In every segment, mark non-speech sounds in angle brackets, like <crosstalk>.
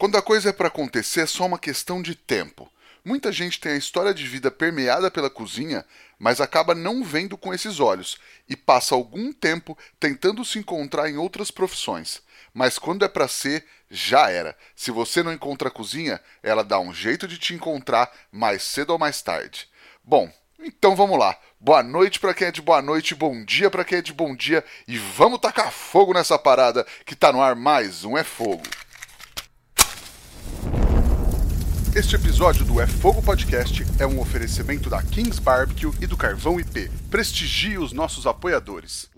Quando a coisa é para acontecer, é só uma questão de tempo. Muita gente tem a história de vida permeada pela cozinha, mas acaba não vendo com esses olhos e passa algum tempo tentando se encontrar em outras profissões. Mas quando é para ser, já era. Se você não encontra a cozinha, ela dá um jeito de te encontrar mais cedo ou mais tarde. Bom, então vamos lá. Boa noite para quem é de boa noite, bom dia para quem é de bom dia e vamos tacar fogo nessa parada que tá no ar mais um é fogo. Este episódio do É Fogo Podcast é um oferecimento da Kings Barbecue e do Carvão IP. Prestigie os nossos apoiadores.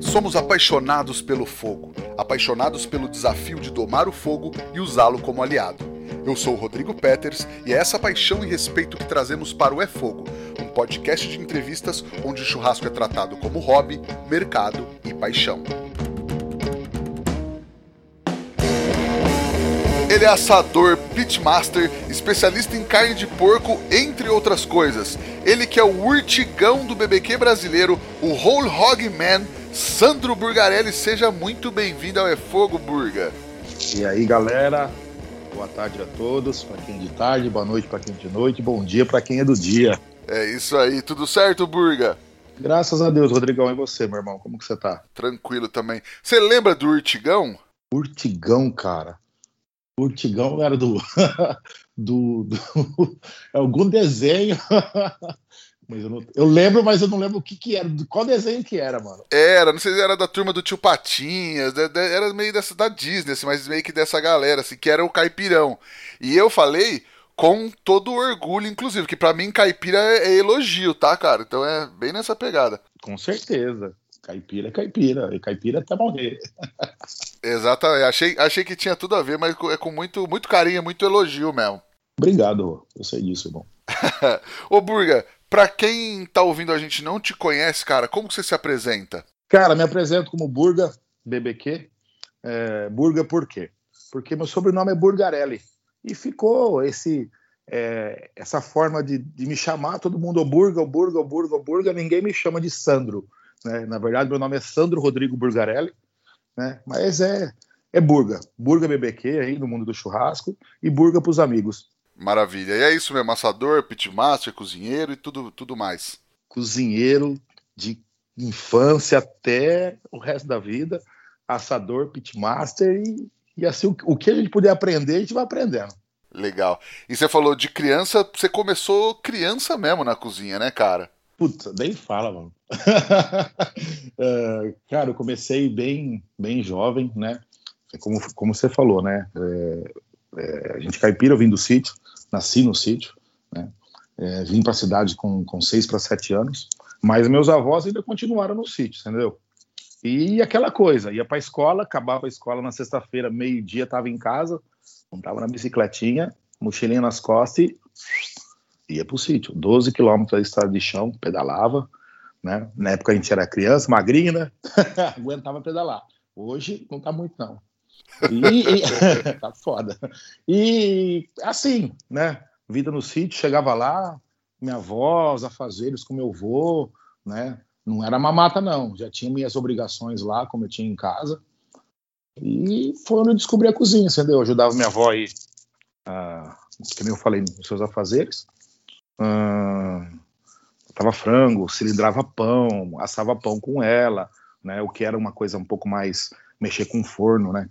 Somos apaixonados pelo fogo, apaixonados pelo desafio de domar o fogo e usá-lo como aliado. Eu sou o Rodrigo Peters e é essa paixão e respeito que trazemos para o É Fogo, um podcast de entrevistas onde o churrasco é tratado como hobby, mercado e paixão. Ele é assador, pitmaster, especialista em carne de porco, entre outras coisas. Ele que é o urtigão do BBQ brasileiro, o Whole Hog Man, Sandro Burgarelli. Seja muito bem-vindo ao É Fogo, Burga. E aí, galera? Boa tarde a todos, para quem é de tarde, boa noite para quem é de noite, bom dia para quem é do dia. É isso aí, tudo certo, Burga? Graças a Deus, Rodrigão, e você, meu irmão? Como que você tá? Tranquilo também. Você lembra do Urtigão? Urtigão, cara. Urtigão era do, <laughs> do, do é algum desenho. <laughs> Mas eu, não, eu, lembro, mas eu não lembro o que que era, qual desenho que era, mano. Era, não sei se era da turma do Tio Patinhas, era meio dessa da Disney, assim, mas meio que dessa galera, assim, que era o Caipirão. E eu falei com todo orgulho, inclusive, que para mim caipira é, é elogio, tá, cara? Então é bem nessa pegada. Com certeza. Caipira é caipira, e caipira até morrer. <laughs> Exatamente, achei, achei que tinha tudo a ver, mas é com muito, muito carinho, muito elogio mesmo. Obrigado, eu sei disso, irmão. <laughs> Ô Burga, pra quem tá ouvindo a gente não te conhece, cara, como você se apresenta? Cara, me apresento como Burga, BBQ. É, Burga por quê? Porque meu sobrenome é Burgarelli. E ficou esse é, essa forma de, de, me chamar, todo mundo, o Burga, o Burga, o Burga, o Burga, ninguém me chama de Sandro. Né? Na verdade, meu nome é Sandro Rodrigo Burgarelli, né? mas é, é Burga. Burga BBQ aí no mundo do churrasco e Burga para os amigos. Maravilha. E é isso mesmo, assador, pitmaster, cozinheiro e tudo, tudo mais. Cozinheiro de infância até o resto da vida, assador, pitmaster e, e assim, o, o que a gente puder aprender, a gente vai aprendendo. Legal. E você falou de criança, você começou criança mesmo na cozinha, né, cara? Puta, nem fala, mano. uh, <laughs> cara, eu comecei bem, bem jovem, né? Como, como você falou, né? É, é, a gente caipira, eu vim do sítio, nasci no sítio, né? É, vim para a cidade com, com seis para sete anos, mas meus avós ainda continuaram no sítio, entendeu? E aquela coisa, ia para a escola, acabava a escola na sexta-feira, meio-dia, estava em casa, montava na bicicletinha, mochilinha nas costas e ia para o sítio. 12 quilômetros de estrada de chão, pedalava. Né? Na época a gente era criança, magrinho, né? <laughs> Aguentava pedalar. Hoje não tá muito, não. E, e <laughs> tá foda. E assim, né? Vida no sítio, chegava lá, minha avó, os afazeres com meu avô, né? Não era mamata, não. Já tinha minhas obrigações lá, como eu tinha em casa. E foi onde eu descobri a cozinha, entendeu? Eu ajudava minha avó aí, ah, como eu falei, nos seus afazeres. Ah, tava frango, cilindrava pão, assava pão com ela, né? O que era uma coisa um pouco mais mexer com forno, né?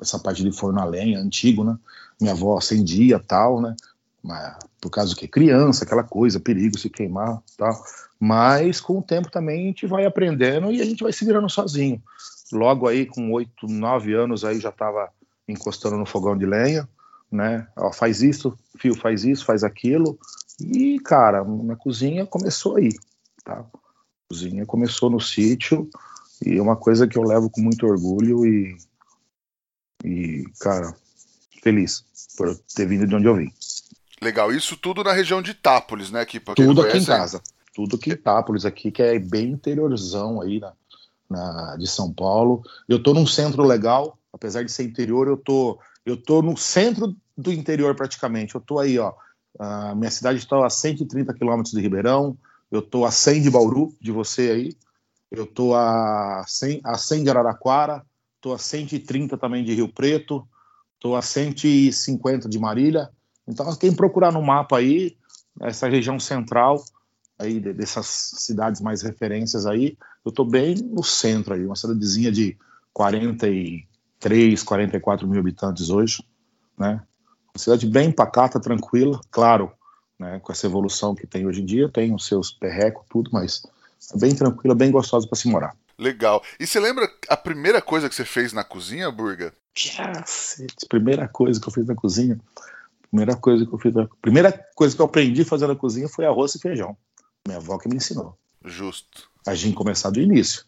Essa parte de forno a lenha, antigo, né? Minha avó acendia tal, né? Mas, por causa que criança, aquela coisa, perigo se queimar, tal. Mas com o tempo também a gente vai aprendendo e a gente vai se virando sozinho. Logo aí com oito, nove anos aí já estava encostando no fogão de lenha, né? Ó, faz isso, fio, faz isso, faz aquilo. E, cara, minha cozinha começou aí, tá? Cozinha começou no sítio e é uma coisa que eu levo com muito orgulho e, e cara, feliz por ter vindo de onde eu vim. Legal, isso tudo na região de Itápolis, né? Aqui, tudo aqui em casa, tudo aqui em Itápolis, aqui que é bem interiorzão aí na, na, de São Paulo. Eu tô num centro legal, apesar de ser interior, eu tô eu tô no centro do interior praticamente. Eu tô aí, ó. A minha cidade está a 130 quilômetros de Ribeirão. Eu tô a 100 de Bauru, de você aí. Eu tô a 100, a 100 de Araraquara, tô a 130 também de Rio Preto, tô a 150 de Marília. Então, quem procurar no mapa aí, essa região central, aí dessas cidades mais referências aí, eu tô bem no centro aí, uma cidadezinha de 43, 44 mil habitantes hoje, né? Uma cidade bem pacata, tranquila, claro, né? Com essa evolução que tem hoje em dia, tem os seus perrecos, tudo, mas é bem tranquila, bem gostosa para se morar. Legal. E você lembra a primeira coisa que você fez na cozinha, Burga? Cacete, primeira coisa que eu fiz na cozinha. Primeira coisa que eu fiz na... Primeira coisa que eu aprendi a fazer na cozinha foi arroz e feijão. Minha avó que me ensinou. Justo. A gente começar do início,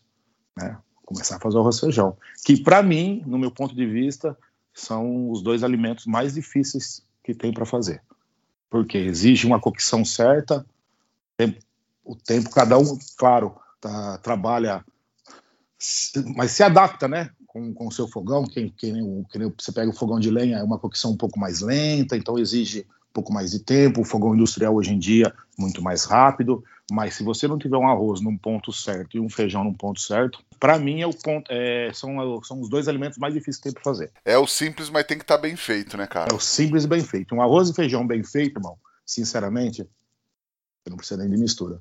né? Começar a fazer arroz e feijão. Que para mim, no meu ponto de vista, são os dois alimentos mais difíceis que tem para fazer. Porque exige uma cocção certa, o tempo, cada um, claro, tá, trabalha mas se adapta, né? Com, com o seu fogão, que, que, nem, que nem você pega o fogão de lenha, é uma cocção um pouco mais lenta, então exige pouco mais de tempo. O fogão industrial hoje em dia muito mais rápido, mas se você não tiver um arroz num ponto certo e um feijão num ponto certo, para mim é o ponto, é, são, são os dois alimentos mais difíceis que tem para fazer. É o simples, mas tem que estar tá bem feito, né, cara? É o simples e bem feito. Um arroz e feijão bem feito, irmão, sinceramente, você não precisa nem de mistura.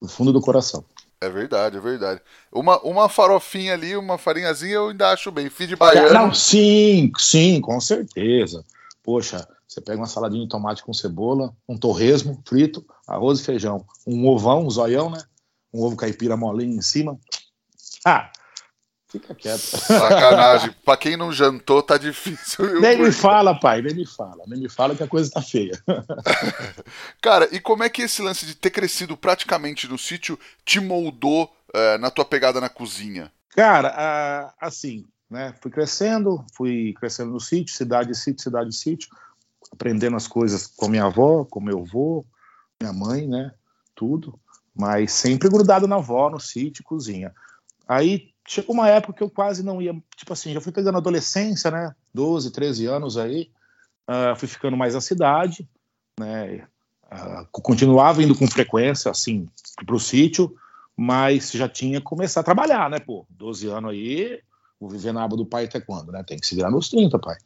Do fundo do coração. É verdade, é verdade. Uma, uma farofinha ali, uma farinhazinha, eu ainda acho bem. Feed baiano. Não, sim, sim, com certeza. Poxa, você pega uma saladinha de tomate com cebola, um torresmo frito, arroz e feijão, um ovão, um zoião, né? Um ovo caipira molinho em cima. Ah, Fica quieto. Sacanagem. pra quem não jantou, tá difícil. Nem me fala, pai, nem me fala. Nem me fala que a coisa tá feia. <laughs> Cara, e como é que esse lance de ter crescido praticamente no sítio te moldou uh, na tua pegada na cozinha? Cara, assim, né? Fui crescendo, fui crescendo no sítio, cidade, sítio, cidade, sítio, aprendendo as coisas com minha avó, com meu avô, minha mãe, né? Tudo. Mas sempre grudado na avó, no sítio, cozinha. Aí chegou uma época que eu quase não ia, tipo assim, já fui pegando adolescência, né, 12, 13 anos aí, uh, fui ficando mais na cidade, né, uh, continuava indo com frequência, assim, pro sítio, mas já tinha que começar a trabalhar, né, pô, 12 anos aí, vou viver na aba do pai até quando, né, tem que se virar nos 30, pai.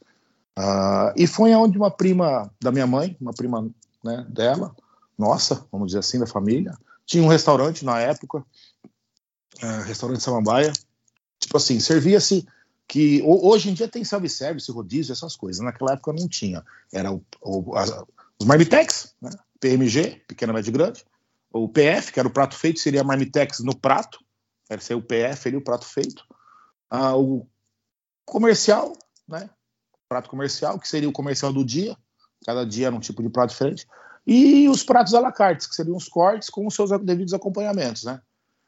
Uh, e foi onde uma prima da minha mãe, uma prima né, dela, nossa, vamos dizer assim, da família, tinha um restaurante na época, uh, restaurante Samambaia, Tipo assim, servia-se que hoje em dia tem self-service, rodízio, essas coisas. Naquela época não tinha. Era o, o, as, os Marmitex, né? PMG, pequena, média e grande. O PF, que era o prato feito, seria Marmitex no prato. Era ser o PF ali, o prato feito. Ah, o comercial, né? Prato comercial, que seria o comercial do dia. Cada dia era um tipo de prato diferente. E os pratos à la carte, que seriam os cortes com os seus devidos acompanhamentos, né?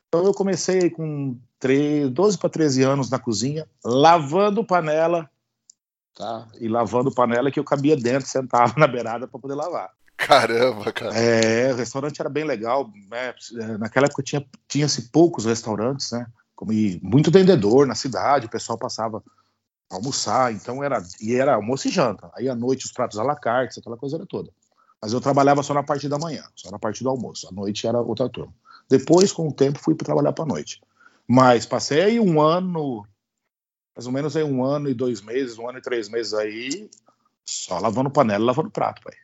Então eu comecei com 13, 12 para 13 anos na cozinha, lavando panela, tá? E lavando panela que eu cabia dentro, sentava <laughs> na beirada para poder lavar. Caramba, cara. É, o restaurante era bem legal, né? Naquela época tinha tinha-se poucos restaurantes, né? Como muito vendedor na cidade, o pessoal passava almoçar, então era e era almoço e janta. Aí à noite os pratos à la carte, aquela coisa era toda. Mas eu trabalhava só na parte da manhã, só na parte do almoço. À noite era outra turma. Depois, com o tempo, fui trabalhar para noite. Mas passei aí um ano, mais ou menos aí um ano e dois meses, um ano e três meses aí, só lavando panela lavando prato, pai.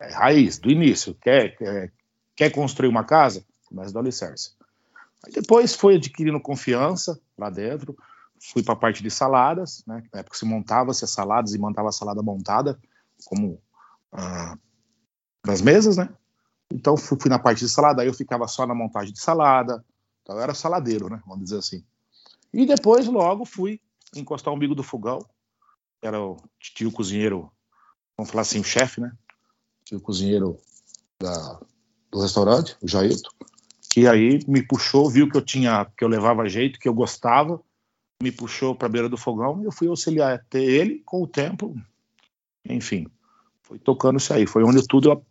É raiz, do início. Quer, quer, quer construir uma casa? Começa do alicerce. Aí depois foi adquirindo confiança lá dentro, fui para a parte de saladas, né? Na época se montava-se as saladas e mandava a salada montada, como ah, nas mesas, né? Então fui, fui, na parte de salada, aí eu ficava só na montagem de salada. Então eu era saladeiro, né? Vamos dizer assim. E depois logo fui encostar o umbigo do fogão. Era o tio cozinheiro, vamos falar assim, o chefe, né? Tio cozinheiro da, do restaurante, o Jairto. Que aí me puxou, viu que eu tinha, que eu levava jeito, que eu gostava, me puxou para a beira do fogão e eu fui auxiliar até ele com o tempo. Enfim, foi tocando isso aí. Foi onde tudo eu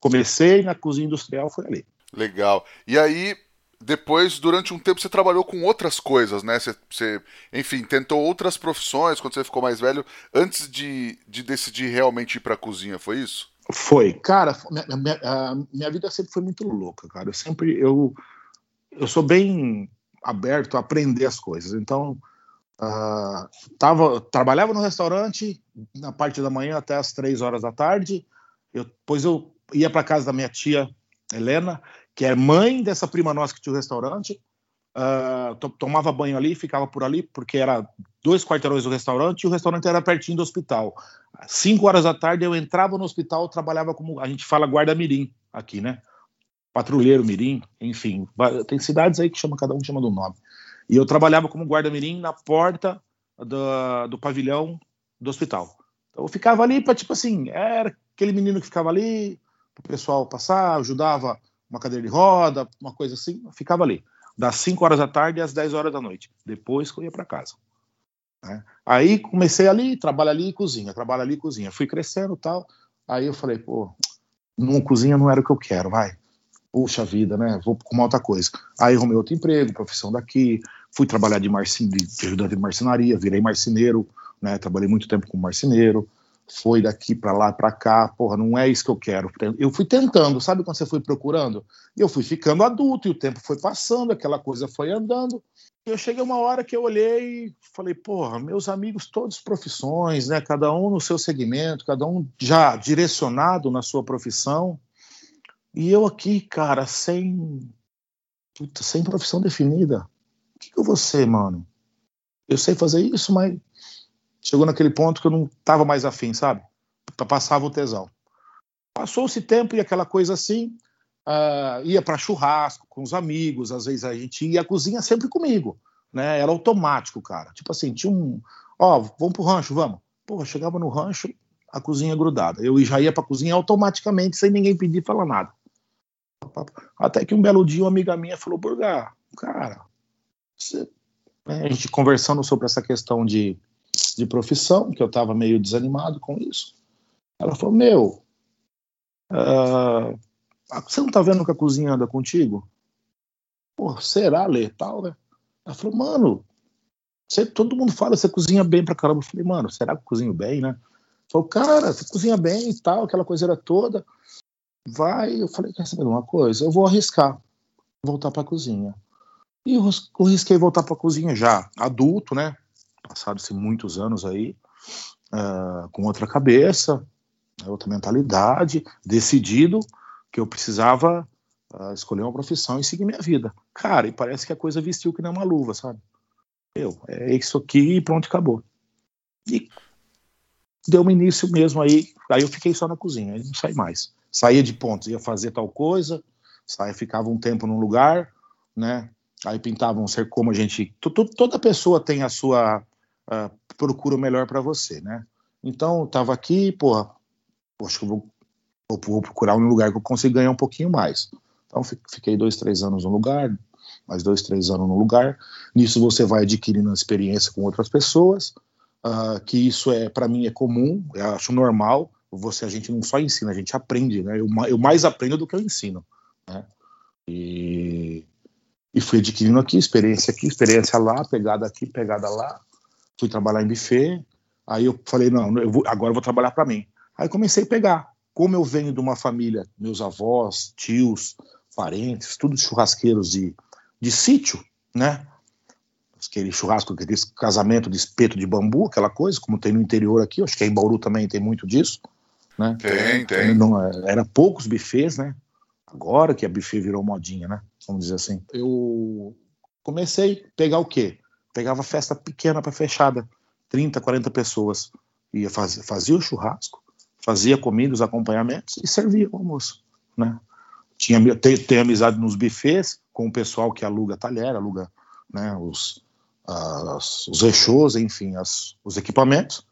comecei na cozinha industrial, foi ali. Legal. E aí, depois, durante um tempo, você trabalhou com outras coisas, né? Você, você, enfim, tentou outras profissões quando você ficou mais velho, antes de, de decidir realmente ir para a cozinha, foi isso? Foi. Cara, minha, minha, minha, vida sempre foi muito louca, cara. Eu sempre, eu, eu sou bem aberto a aprender as coisas. Então, Uh, tava, trabalhava no restaurante na parte da manhã até as três horas da tarde. Eu, depois eu ia para casa da minha tia Helena, que é mãe dessa prima nossa que tinha o restaurante. Uh, tomava banho ali, ficava por ali, porque era dois quarteirões do restaurante e o restaurante era pertinho do hospital. Cinco horas da tarde eu entrava no hospital, trabalhava como a gente fala guarda-mirim aqui, né? Patrulheiro mirim, enfim, tem cidades aí que chama cada um chama do nome. E eu trabalhava como guarda-mirim na porta do, do pavilhão do hospital. Então eu ficava ali para tipo assim, era aquele menino que ficava ali, o pessoal passar, ajudava uma cadeira de roda, uma coisa assim, ficava ali das 5 horas da tarde às 10 horas da noite. Depois que eu ia para casa. Né? Aí comecei ali, trabalho ali e cozinha, trabalho ali e cozinha. Fui crescendo tal. Aí eu falei, pô, não, cozinha não era o que eu quero, vai. Puxa vida, né? Vou com uma outra coisa. Aí arrumei outro emprego, profissão daqui. Fui trabalhar de, marcin... de ajudante de marcenaria, virei marceneiro, né? Trabalhei muito tempo como marceneiro foi daqui para lá para cá, porra, não é isso que eu quero. Eu fui tentando, sabe quando você foi procurando? E eu fui ficando adulto e o tempo foi passando, aquela coisa foi andando. Eu cheguei uma hora que eu olhei e falei, porra, meus amigos todos profissões, né, cada um no seu segmento, cada um já direcionado na sua profissão. E eu aqui, cara, sem puta, sem profissão definida. O que, que eu vou ser, mano? Eu sei fazer isso, mas chegou naquele ponto que eu não estava mais afim, sabe? Passava o tesão. Passou-se tempo e aquela coisa assim, uh, ia para churrasco com os amigos, às vezes a gente ia à cozinha sempre comigo, né? Era automático, cara. Tipo assim, tinha um, ó, vamos pro rancho, vamos. Porra, chegava no rancho, a cozinha grudada. Eu já ia pra cozinha automaticamente, sem ninguém pedir falar nada. Até que um belo dia uma amiga minha falou, Burgar, cara, você... Né, a gente conversando sobre essa questão de de profissão, que eu estava meio desanimado com isso. Ela falou: Meu, uh, você não está vendo que a cozinha anda contigo? Pô, será, Lê? Tal, né? Ela falou: Mano, você, todo mundo fala você cozinha bem pra caramba. Eu falei: Mano, será que eu cozinho bem, né? Falou: Cara, você cozinha bem e tal, aquela coisa era toda. Vai. Eu falei: Quer saber uma coisa? Eu vou arriscar voltar pra cozinha. E eu risquei voltar pra cozinha já, adulto, né? passados-se muitos anos aí, uh, com outra cabeça, né, outra mentalidade, decidido que eu precisava uh, escolher uma profissão e seguir minha vida. Cara, e parece que a coisa vestiu que nem uma luva, sabe? Eu, é isso aqui e pronto, acabou. E deu um início mesmo aí, aí eu fiquei só na cozinha, aí não saí mais. Saía de pontos, ia fazer tal coisa, saía, ficava um tempo num lugar, né? Aí pintavam ser como a gente. Toda pessoa tem a sua uh, procura melhor para você, né? Então, eu tava aqui, porra, acho que eu vou, vou, vou, procurar um lugar que eu consiga ganhar um pouquinho mais. Então, fiquei dois, três anos no lugar, mais dois, três anos no lugar. Nisso você vai adquirindo experiência com outras pessoas, uh, que isso é, para mim, é comum, eu acho normal. Você, a gente não só ensina, a gente aprende, né? Eu, eu mais aprendo do que eu ensino, né? E, e fui adquirindo aqui, experiência aqui, experiência lá, pegada aqui, pegada lá fui trabalhar em buffet. Aí eu falei, não, eu vou, agora eu vou trabalhar para mim. Aí comecei a pegar. Como eu venho de uma família, meus avós, tios, parentes, tudo churrasqueiros de, de sítio, né? Aquele churrasco, aquele casamento de espeto de bambu, aquela coisa, como tem no interior aqui, acho que em Bauru também tem muito disso. Né? Tem, tem. Não, é, era poucos bufês, né? Agora que a buffet virou modinha, né? Vamos dizer assim. Eu comecei a pegar o quê? pegava festa pequena para fechada, 30, 40 pessoas. Ia fazer, fazia o churrasco, fazia comida, os acompanhamentos e servia o almoço, né? Tinha tem, tem amizade nos bufês com o pessoal que aluga talher, aluga, né, os as, os rechôs, enfim, as, os equipamentos.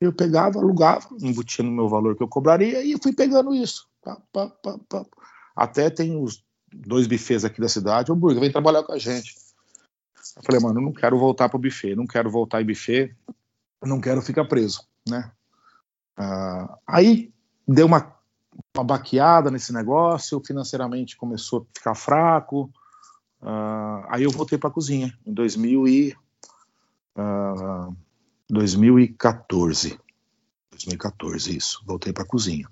Eu pegava, alugava, embutia no meu valor que eu cobraria e fui pegando isso. Pá, pá, pá, Até tem os dois bufês aqui da cidade. O Burger vem trabalhar com a gente. Eu falei, mano, eu não quero voltar pro buffet, não quero voltar em buffet, não quero ficar preso, né? Uh, aí deu uma, uma baqueada nesse negócio, financeiramente começou a ficar fraco. Uh, aí eu voltei para a cozinha em 2000 e, uh, 2014. 2014, isso. Voltei para a cozinha.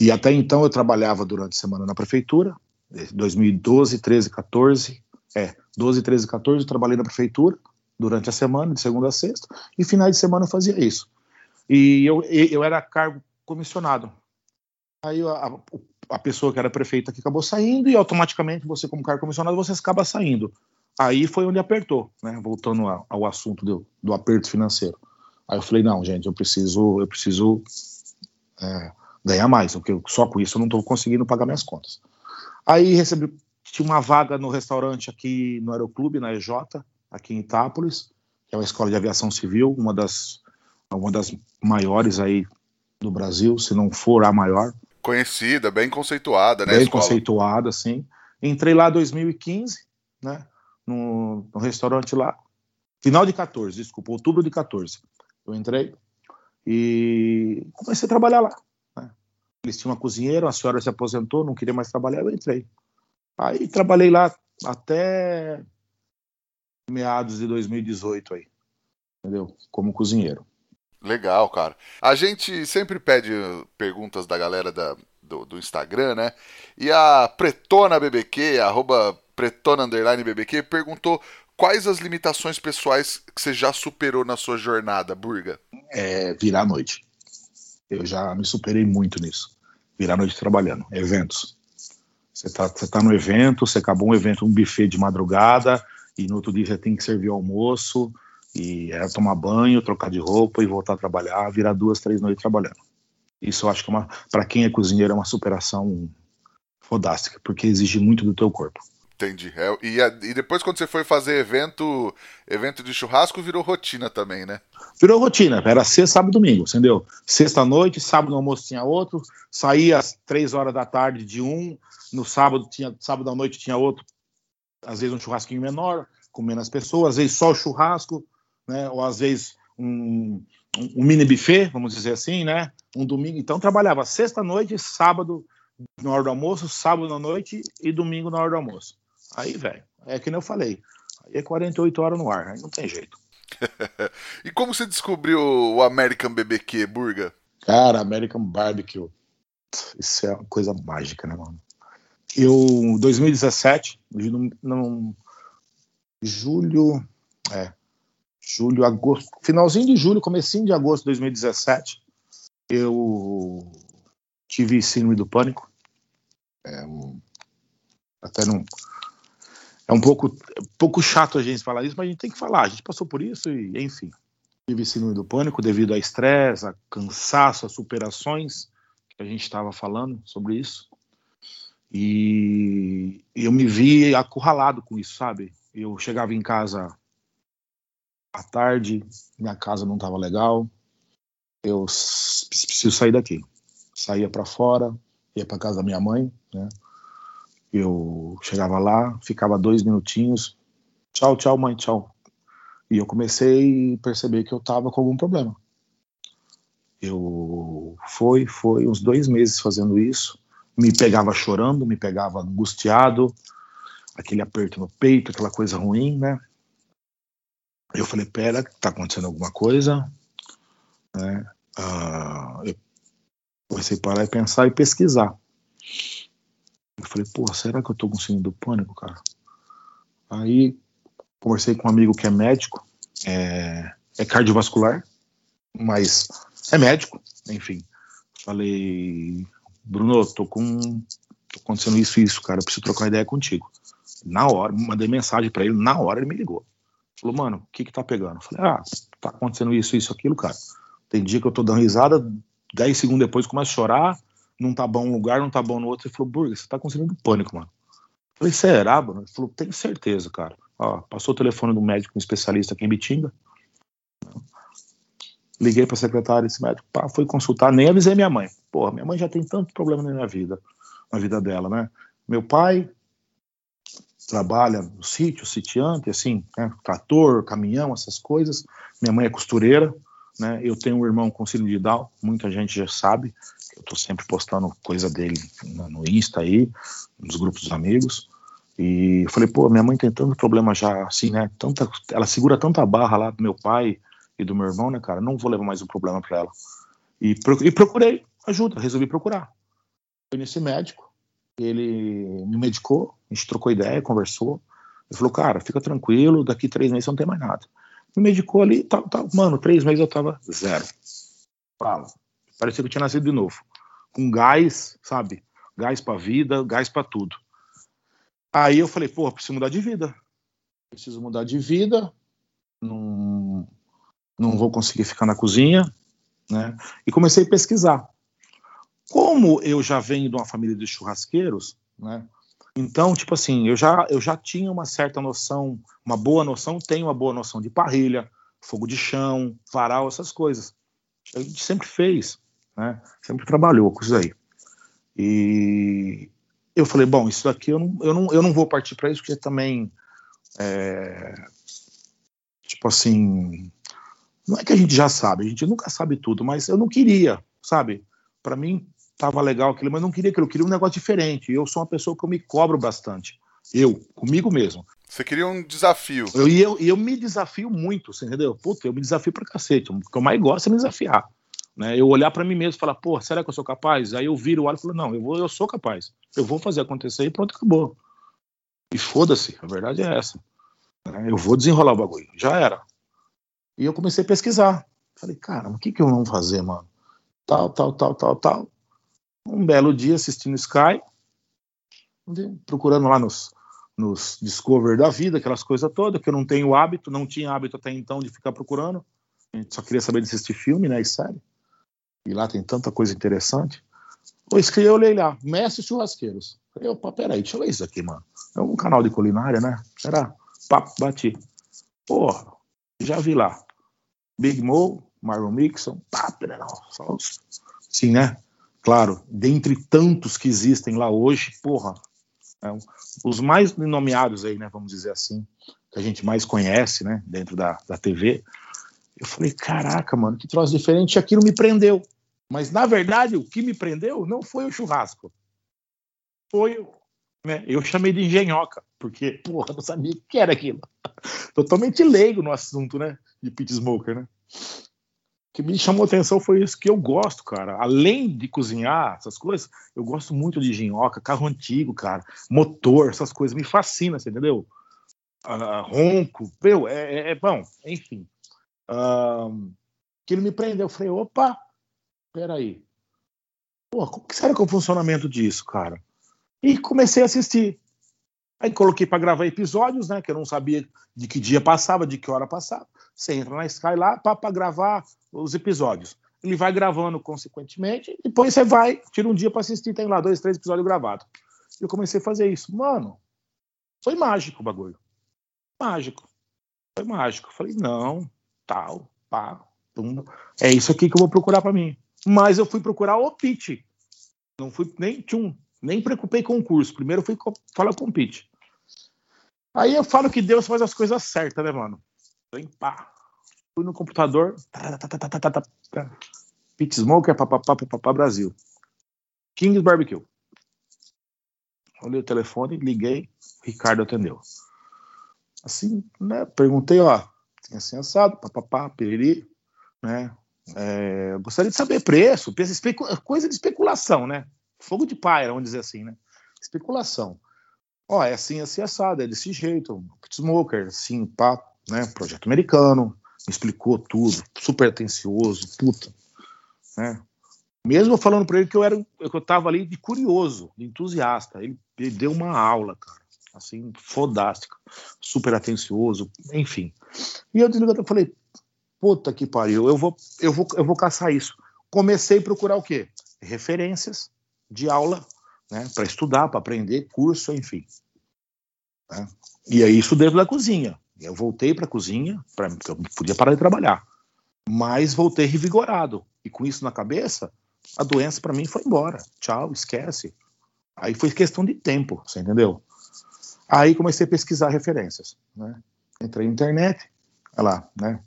E até então eu trabalhava durante a semana na prefeitura, 2012, 13, 14, é, 12, 13, 14, trabalhei na prefeitura, durante a semana, de segunda a sexta, e finais de semana eu fazia isso. E eu, eu era cargo comissionado. Aí a, a pessoa que era prefeita aqui acabou saindo e automaticamente você, como cargo comissionado, você acaba saindo. Aí foi onde apertou, né? Voltando ao, ao assunto do, do, aperto financeiro. Aí eu falei, não, gente, eu preciso, eu preciso é, ganhar mais, porque só com isso eu não estou conseguindo pagar minhas contas. Aí recebi, tinha uma vaga no restaurante aqui no Aeroclube, na EJ, aqui em Itápolis, que é uma escola de aviação civil, uma das, uma das maiores aí do Brasil, se não for a maior. Conhecida, bem conceituada, né? Bem conceituada, sim. Entrei lá em 2015, né? No, no restaurante lá. Final de 14, desculpa, outubro de 14. Eu entrei e comecei a trabalhar lá. Né? Eles tinham uma cozinheira, a senhora se aposentou, não queria mais trabalhar, eu entrei. Aí trabalhei lá até meados de 2018 aí, entendeu? Como cozinheiro. Legal, cara. A gente sempre pede perguntas da galera da, do, do, Instagram, né? E a Pretona BBQ, arroba Pretona Underline BBQ, perguntou quais as limitações pessoais que você já superou na sua jornada, Burga? É virar a noite. Eu já me superei muito nisso. Virar a noite trabalhando, eventos. Você tá, você tá no evento, você acabou um evento, um buffet de madrugada, e no outro dia você tem que servir almoço, e é tomar banho, trocar de roupa e voltar a trabalhar, virar duas, três noites trabalhando. Isso eu acho que é para quem é cozinheiro é uma superação fodástica, porque exige muito do teu corpo. Entendi. É, e, a, e, depois quando você foi fazer evento, evento de churrasco, virou rotina também, né? Virou rotina. Era sexta, sábado domingo, entendeu? Sexta noite, sábado no almoço tinha outro, saía às três horas da tarde de um, no sábado tinha sábado à noite tinha outro, às vezes um churrasquinho menor, com menos pessoas, às vezes só o churrasco, né? Ou às vezes um, um mini buffet, vamos dizer assim, né? Um domingo. Então trabalhava sexta noite, sábado na hora do almoço, sábado à noite e domingo na hora do almoço. Aí, velho, é que nem eu falei. Aí é 48 horas no ar, aí não tem jeito. <laughs> e como você descobriu o American BBQ, Burga? Cara, American Barbecue. Isso é uma coisa mágica, né, mano? Eu, 2017, no, no julho, é, julho, agosto, finalzinho de julho, comecinho de agosto de 2017, eu tive síndrome do pânico. É, até não. É um pouco, pouco chato a gente falar isso, mas a gente tem que falar. A gente passou por isso e, enfim. Tive síndrome do pânico devido a estresse, a cansaço, a superações, que a gente estava falando sobre isso. E eu me vi acurralado com isso, sabe? Eu chegava em casa à tarde, minha casa não estava legal, eu preciso sair daqui. Saía para fora, ia para casa da minha mãe, né? Eu chegava lá, ficava dois minutinhos, tchau, tchau, mãe, tchau. E eu comecei a perceber que eu estava com algum problema. Eu foi, foi uns dois meses fazendo isso, me pegava chorando, me pegava angustiado, aquele aperto no peito, aquela coisa ruim, né? Eu falei, pera, tá acontecendo alguma coisa, né? Ah, eu comecei a parar e pensar e pesquisar. Eu falei, pô, será que eu tô com síndrome do pânico, cara? Aí conversei com um amigo que é médico, é, é cardiovascular, mas é médico, enfim. Falei, Bruno, tô com tô acontecendo isso e isso, cara, eu preciso trocar uma ideia contigo. Na hora, mandei mensagem para ele, na hora ele me ligou. Falou, mano, o que que tá pegando? Falei, ah, tá acontecendo isso, isso, aquilo, cara. Tem dia que eu tô dando risada, 10 segundos depois começo a chorar, não tá bom um lugar, não tá bom no outro. Ele falou, Burger, você tá conseguindo pânico, mano. Eu falei, será, mano? Ele falou, tenho certeza, cara. Ó, passou o telefone do médico, um especialista aqui em Bitinga. Liguei pra secretária desse médico, pá, fui consultar, nem avisei minha mãe. Porra, minha mãe já tem tanto problema na minha vida, na vida dela, né? Meu pai trabalha no sítio, sitiante, assim, né, trator, caminhão, essas coisas. Minha mãe é costureira, né? Eu tenho um irmão com síndrome de Down, muita gente já sabe. Eu tô sempre postando coisa dele no Insta aí, nos grupos dos amigos. E eu falei, pô, minha mãe tem tanto problema já, assim, né? Tanta, ela segura tanta barra lá do meu pai e do meu irmão, né, cara? Não vou levar mais um problema para ela. E, e procurei ajuda, resolvi procurar. Fui nesse médico, ele me medicou, a gente trocou ideia, conversou. Ele falou, cara, fica tranquilo, daqui três meses não tem mais nada. Me medicou ali, tal, tal. Mano, três meses eu tava zero. Fala. Parecia que eu tinha nascido de novo. Com gás, sabe? Gás pra vida, gás pra tudo. Aí eu falei, pô, preciso mudar de vida. Preciso mudar de vida. Não, não vou conseguir ficar na cozinha, né? E comecei a pesquisar. Como eu já venho de uma família de churrasqueiros, né? Então, tipo assim, eu já, eu já tinha uma certa noção, uma boa noção, tenho uma boa noção de parrilha, fogo de chão, varal, essas coisas. A gente sempre fez, né? Sempre trabalhou com isso aí. E eu falei, bom, isso daqui eu não, eu não, eu não vou partir para isso, porque também, é, tipo assim, não é que a gente já sabe, a gente nunca sabe tudo, mas eu não queria, sabe? Para mim, tava legal aquilo, mas não queria aquilo, eu queria um negócio diferente. Eu sou uma pessoa que eu me cobro bastante. Eu, comigo mesmo. Você queria um desafio. Eu, e eu, eu me desafio muito, você entendeu? Puta, eu me desafio pra cacete. O que eu mais gosto é me desafiar. Né? Eu olhar para mim mesmo e falar, pô, será que eu sou capaz? Aí eu viro o olho e falo, não, eu, vou, eu sou capaz. Eu vou fazer acontecer e pronto, acabou. E foda-se, a verdade é essa. Né? Eu vou desenrolar o bagulho. Já era. E eu comecei a pesquisar. Falei, cara, o que, que eu vou fazer, mano? Tal, tal, tal, tal, tal um belo dia assistindo Sky, procurando lá nos, nos Discover da vida, aquelas coisas todas, que eu não tenho hábito, não tinha hábito até então de ficar procurando. A gente só queria saber de assistir filme, né, e série. E lá tem tanta coisa interessante. Eu escrevi, eu olhei lá, Mestre Churrasqueiros. Falei, opa, peraí, deixa eu ver isso aqui, mano. É um canal de culinária, né? Será? Papo, bati. Porra, já vi lá. Big Mo, Marlon Mixon, pá, não, só os... Sim, né? Claro, dentre tantos que existem lá hoje, porra, é, os mais nomeados aí, né, vamos dizer assim, que a gente mais conhece, né, dentro da, da TV, eu falei, caraca, mano, que troço diferente, aquilo me prendeu. Mas, na verdade, o que me prendeu não foi o churrasco. Foi, né, eu chamei de engenhoca, porque, porra, não sabia o que era aquilo. <laughs> Totalmente leigo no assunto, né, de pit smoker, né que me chamou a atenção foi isso que eu gosto, cara. Além de cozinhar, essas coisas, eu gosto muito de engenhoca, carro antigo, cara, motor, essas coisas, me fascina, você entendeu? Uh, ronco, meu, é, é, é, bom, enfim. Uh, que ele me prendeu, eu falei, opa, peraí. Pô, como que será que é o funcionamento disso, cara? E comecei a assistir. Aí coloquei para gravar episódios, né? Que eu não sabia de que dia passava, de que hora passava. Você entra na Sky lá para gravar os episódios. Ele vai gravando consequentemente, depois você vai, tira um dia para assistir, tem lá dois, três episódios gravados. Eu comecei a fazer isso. Mano, foi mágico o bagulho. Mágico. Foi mágico. falei, não, tal, pá, tum. É isso aqui que eu vou procurar para mim. Mas eu fui procurar o pitch. Não fui nem tchum, nem preocupei com o curso. Primeiro fui falar com o pitch. Aí eu falo que Deus faz as coisas certas, né, mano? Vem pá. Fui no computador. Pit Smoker, papapá, papapá, Brasil. Kings Barbecue. Olhei o telefone, liguei, Ricardo atendeu. Assim, né? Perguntei, ó, tem assim assado, papapá, periri, né? É, gostaria de saber preço, coisa de especulação, né? Fogo de paia, vamos dizer assim, né? Especulação. Ó, é assim, assim, assado, é desse jeito, pit smoker, assim, pá, né? Projeto americano, me explicou tudo, super atencioso, puta, né? Mesmo falando para ele que eu era, que eu tava ali de curioso, de entusiasta, ele, ele deu uma aula, cara, assim, fodástica, super atencioso, enfim. E eu desliguei, eu falei, puta que pariu, eu vou, eu vou, eu vou caçar isso. Comecei a procurar o quê? Referências de aula, né, para estudar, para aprender, curso, enfim. Né? E aí isso dentro da cozinha. Eu voltei para a cozinha, pra, porque eu podia parar de trabalhar, mas voltei revigorado. E com isso na cabeça, a doença para mim foi embora. Tchau, esquece. Aí foi questão de tempo, você entendeu? Aí comecei a pesquisar referências, né? Entrei na internet, olha lá, né?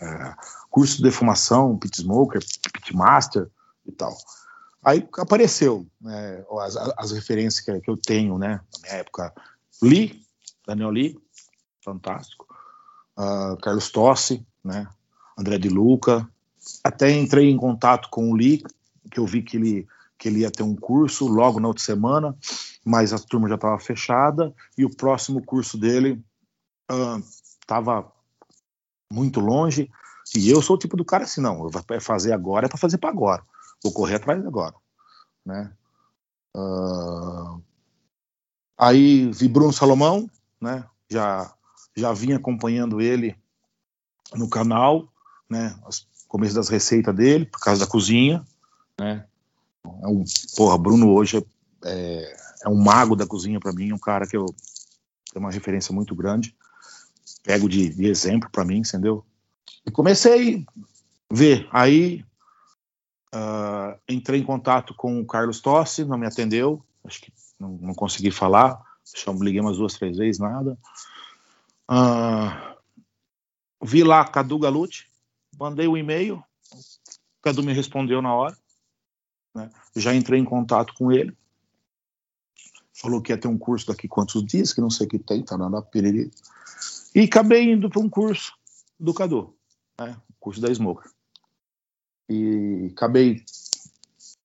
É, curso de defumação, pit smoker, pit master e tal. Aí apareceu né, as, as referências que, eu tenho, né? Na minha época, Lee, Daniel Lee, fantástico. Uh, Carlos Tossi, né? André de Luca. Até entrei em contato com o Lee, que eu vi que ele, que ele ia ter um curso logo na outra semana, mas a turma já estava fechada e o próximo curso dele estava uh, muito longe. E eu sou o tipo do cara assim, não, vai fazer agora é para fazer para agora. Vou correr atrás agora, né? Uh, aí vi Bruno Salomão, né? Já já vim acompanhando ele no canal, né? Começo das receitas dele por causa da cozinha, né? É um, porra, Bruno hoje é, é um mago da cozinha para mim, um cara que eu tenho uma referência muito grande, pego de, de exemplo para mim, entendeu? E comecei a ver. Aí uh, entrei em contato com o Carlos Tossi, não me atendeu, acho que não, não consegui falar, chamo, liguei umas duas, três vezes, nada. Uh, vi lá Cadu Galucci, mandei o um e-mail, o Cadu me respondeu na hora, né? já entrei em contato com ele, falou que ia ter um curso daqui quantos dias, que não sei o que tem, tá na piriri. E acabei indo para um curso do Cadu, né? curso da Smoker. E acabei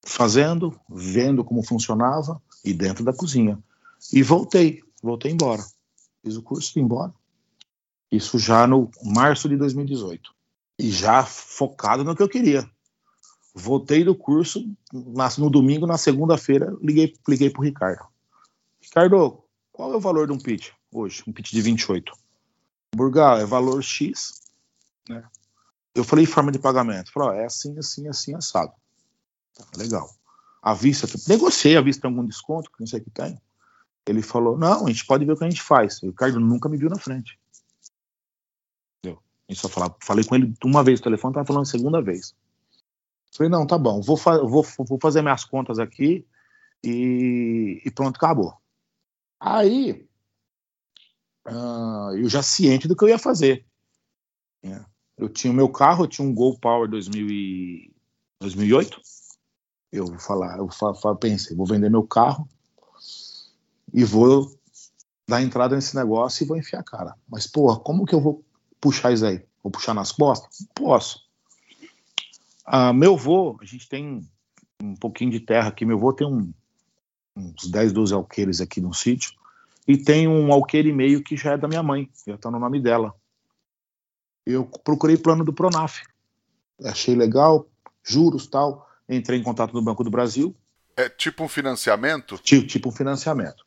fazendo, vendo como funcionava e dentro da cozinha. E voltei, voltei embora. Fiz o curso fui embora. Isso já no março de 2018. E já focado no que eu queria. Voltei do curso, no domingo, na segunda-feira, liguei, liguei pro Ricardo. Ricardo, qual é o valor de um pitch hoje? Um pitch de 28. Burgal, é valor X. Né? Eu falei forma de pagamento. Falei, é assim, assim, assim, assado. Tá, legal. A vista, negociei a vista tem algum desconto, que não sei o que tem. Ele falou, não, a gente pode ver o que a gente faz. O Ricardo nunca me viu na frente. Só falava, falei com ele uma vez no telefone, tava falando a segunda vez. Falei, não, tá bom, vou, fa vou, vou fazer minhas contas aqui e, e pronto, acabou. Aí, uh, eu já ciente do que eu ia fazer. Né? Eu tinha o meu carro, eu tinha um Gol Power 2000 e 2008. Eu vou falar, eu pensei, vou vender meu carro e vou dar entrada nesse negócio e vou enfiar a cara. Mas, porra, como que eu vou puxar isso aí? Vou puxar nas costas? Não posso. Ah, meu avô, a gente tem um pouquinho de terra aqui. Meu avô tem um, uns 10, 12 alqueires aqui no sítio, e tem um alqueire e meio que já é da minha mãe, já está no nome dela. Eu procurei plano do Pronaf, achei legal, juros tal, entrei em contato no Banco do Brasil. É tipo um financiamento? Tipo, tipo um financiamento.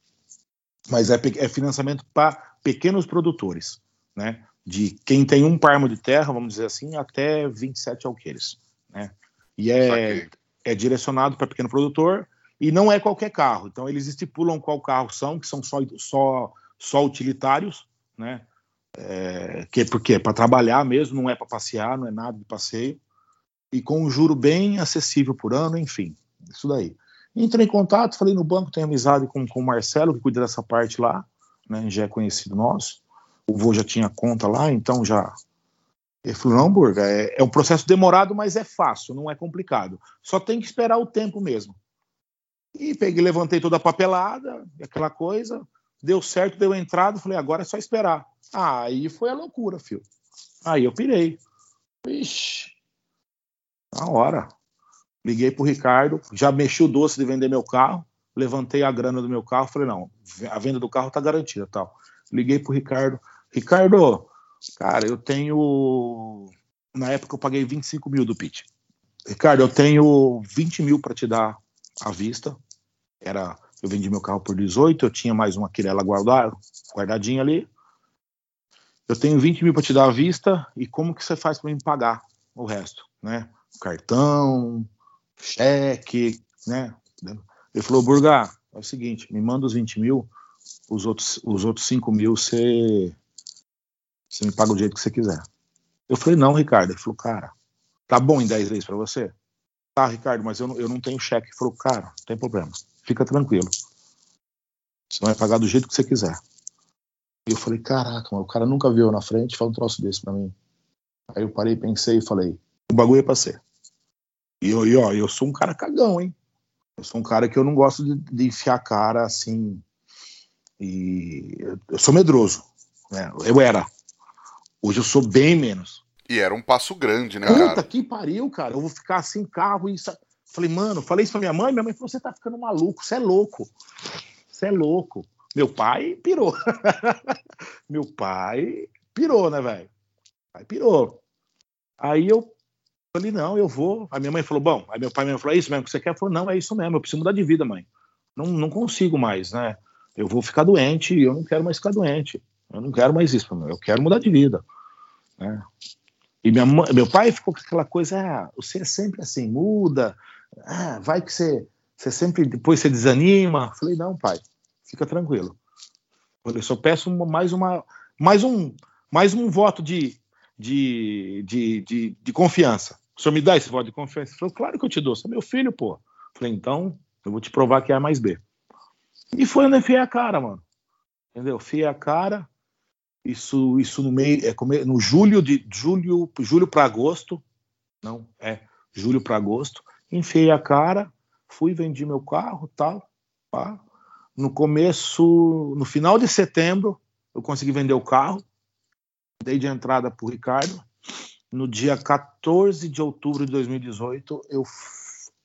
Mas é, é financiamento para pequenos produtores, né? De quem tem um parmo de terra, vamos dizer assim, até 27 alqueires, né? E é, é direcionado para pequeno produtor e não é qualquer carro. Então, eles estipulam qual carro são, que são só, só, só utilitários, né? É, que, porque é para trabalhar mesmo, não é para passear, não é nada de passeio. E com um juro bem acessível por ano, enfim, isso daí. Entrei em contato, falei no banco, tenho amizade com, com o Marcelo, que cuida dessa parte lá, né? Já é conhecido nosso. O vô já tinha conta lá, então já. Ele falou: não, Burga, é, é um processo demorado, mas é fácil, não é complicado. Só tem que esperar o tempo mesmo. E peguei, levantei toda a papelada, aquela coisa, deu certo, deu entrada, falei, agora é só esperar. Aí foi a loucura, filho. Aí eu pirei. Ixi, na hora. Liguei pro Ricardo, já mexi o doce de vender meu carro, levantei a grana do meu carro, falei, não, a venda do carro tá garantida, tal. Liguei pro Ricardo, Ricardo, cara, eu tenho, na época eu paguei 25 mil do pitch. Ricardo, eu tenho 20 mil para te dar à vista. Era, eu vendi meu carro por 18, eu tinha mais uma quirela guardada, guardadinha ali. Eu tenho 20 mil para te dar à vista e como que você faz para me pagar o resto, né? Cartão, cheque, né? Ele falou, Burga, é o seguinte, me manda os 20 mil, os outros, os outros 5 mil você, você me paga o jeito que você quiser. Eu falei, não, Ricardo. Ele falou, cara, tá bom em 10 vezes para você? Tá, Ricardo, mas eu não, eu não tenho cheque. Ele falou, cara, não tem problema, fica tranquilo. Você vai pagar do jeito que você quiser. E eu falei, caraca, mano, o cara nunca viu na frente, fala um troço desse pra mim. Aí eu parei, pensei e falei, o bagulho é pra ser. E, eu, e ó, eu sou um cara cagão, hein? Eu sou um cara que eu não gosto de, de enfiar a cara assim. E eu sou medroso. Né? Eu era. Hoje eu sou bem menos. E era um passo grande, né, Puta cara? que pariu, cara. Eu vou ficar sem carro e. Falei, mano, falei isso pra minha mãe. Minha mãe falou: você tá ficando maluco, você é louco. Você é louco. Meu pai pirou. <laughs> Meu pai pirou, né, velho? Aí pirou. Aí eu falei, não, eu vou. Aí minha mãe falou, bom. Aí meu pai me falou, é isso mesmo que você quer? Eu falei, não, é isso mesmo, eu preciso mudar de vida, mãe. Não, não consigo mais, né? Eu vou ficar doente e eu não quero mais ficar doente. Eu não quero mais isso, eu quero mudar de vida. Né? E minha mãe, meu pai ficou com aquela coisa, ah, você é sempre assim, muda, ah, vai que você, você sempre, depois você desanima. Falei, não, pai, fica tranquilo. Eu só peço mais uma, mais um, mais um voto de, de, de, de, de confiança. O senhor me dá esse voto de confiança? Ele falou, claro que eu te dou, você é meu filho, pô. Falei, então, eu vou te provar que é A mais B. E foi onde eu enfiei a cara, mano. Entendeu? Fiei a cara, isso, isso no meio, é no julho de julho, julho para agosto, não, é julho para agosto. Enfiei a cara, fui vendi meu carro, tal, pá. No começo, no final de setembro, eu consegui vender o carro. Dei de entrada pro Ricardo. No dia 14 de outubro de 2018, eu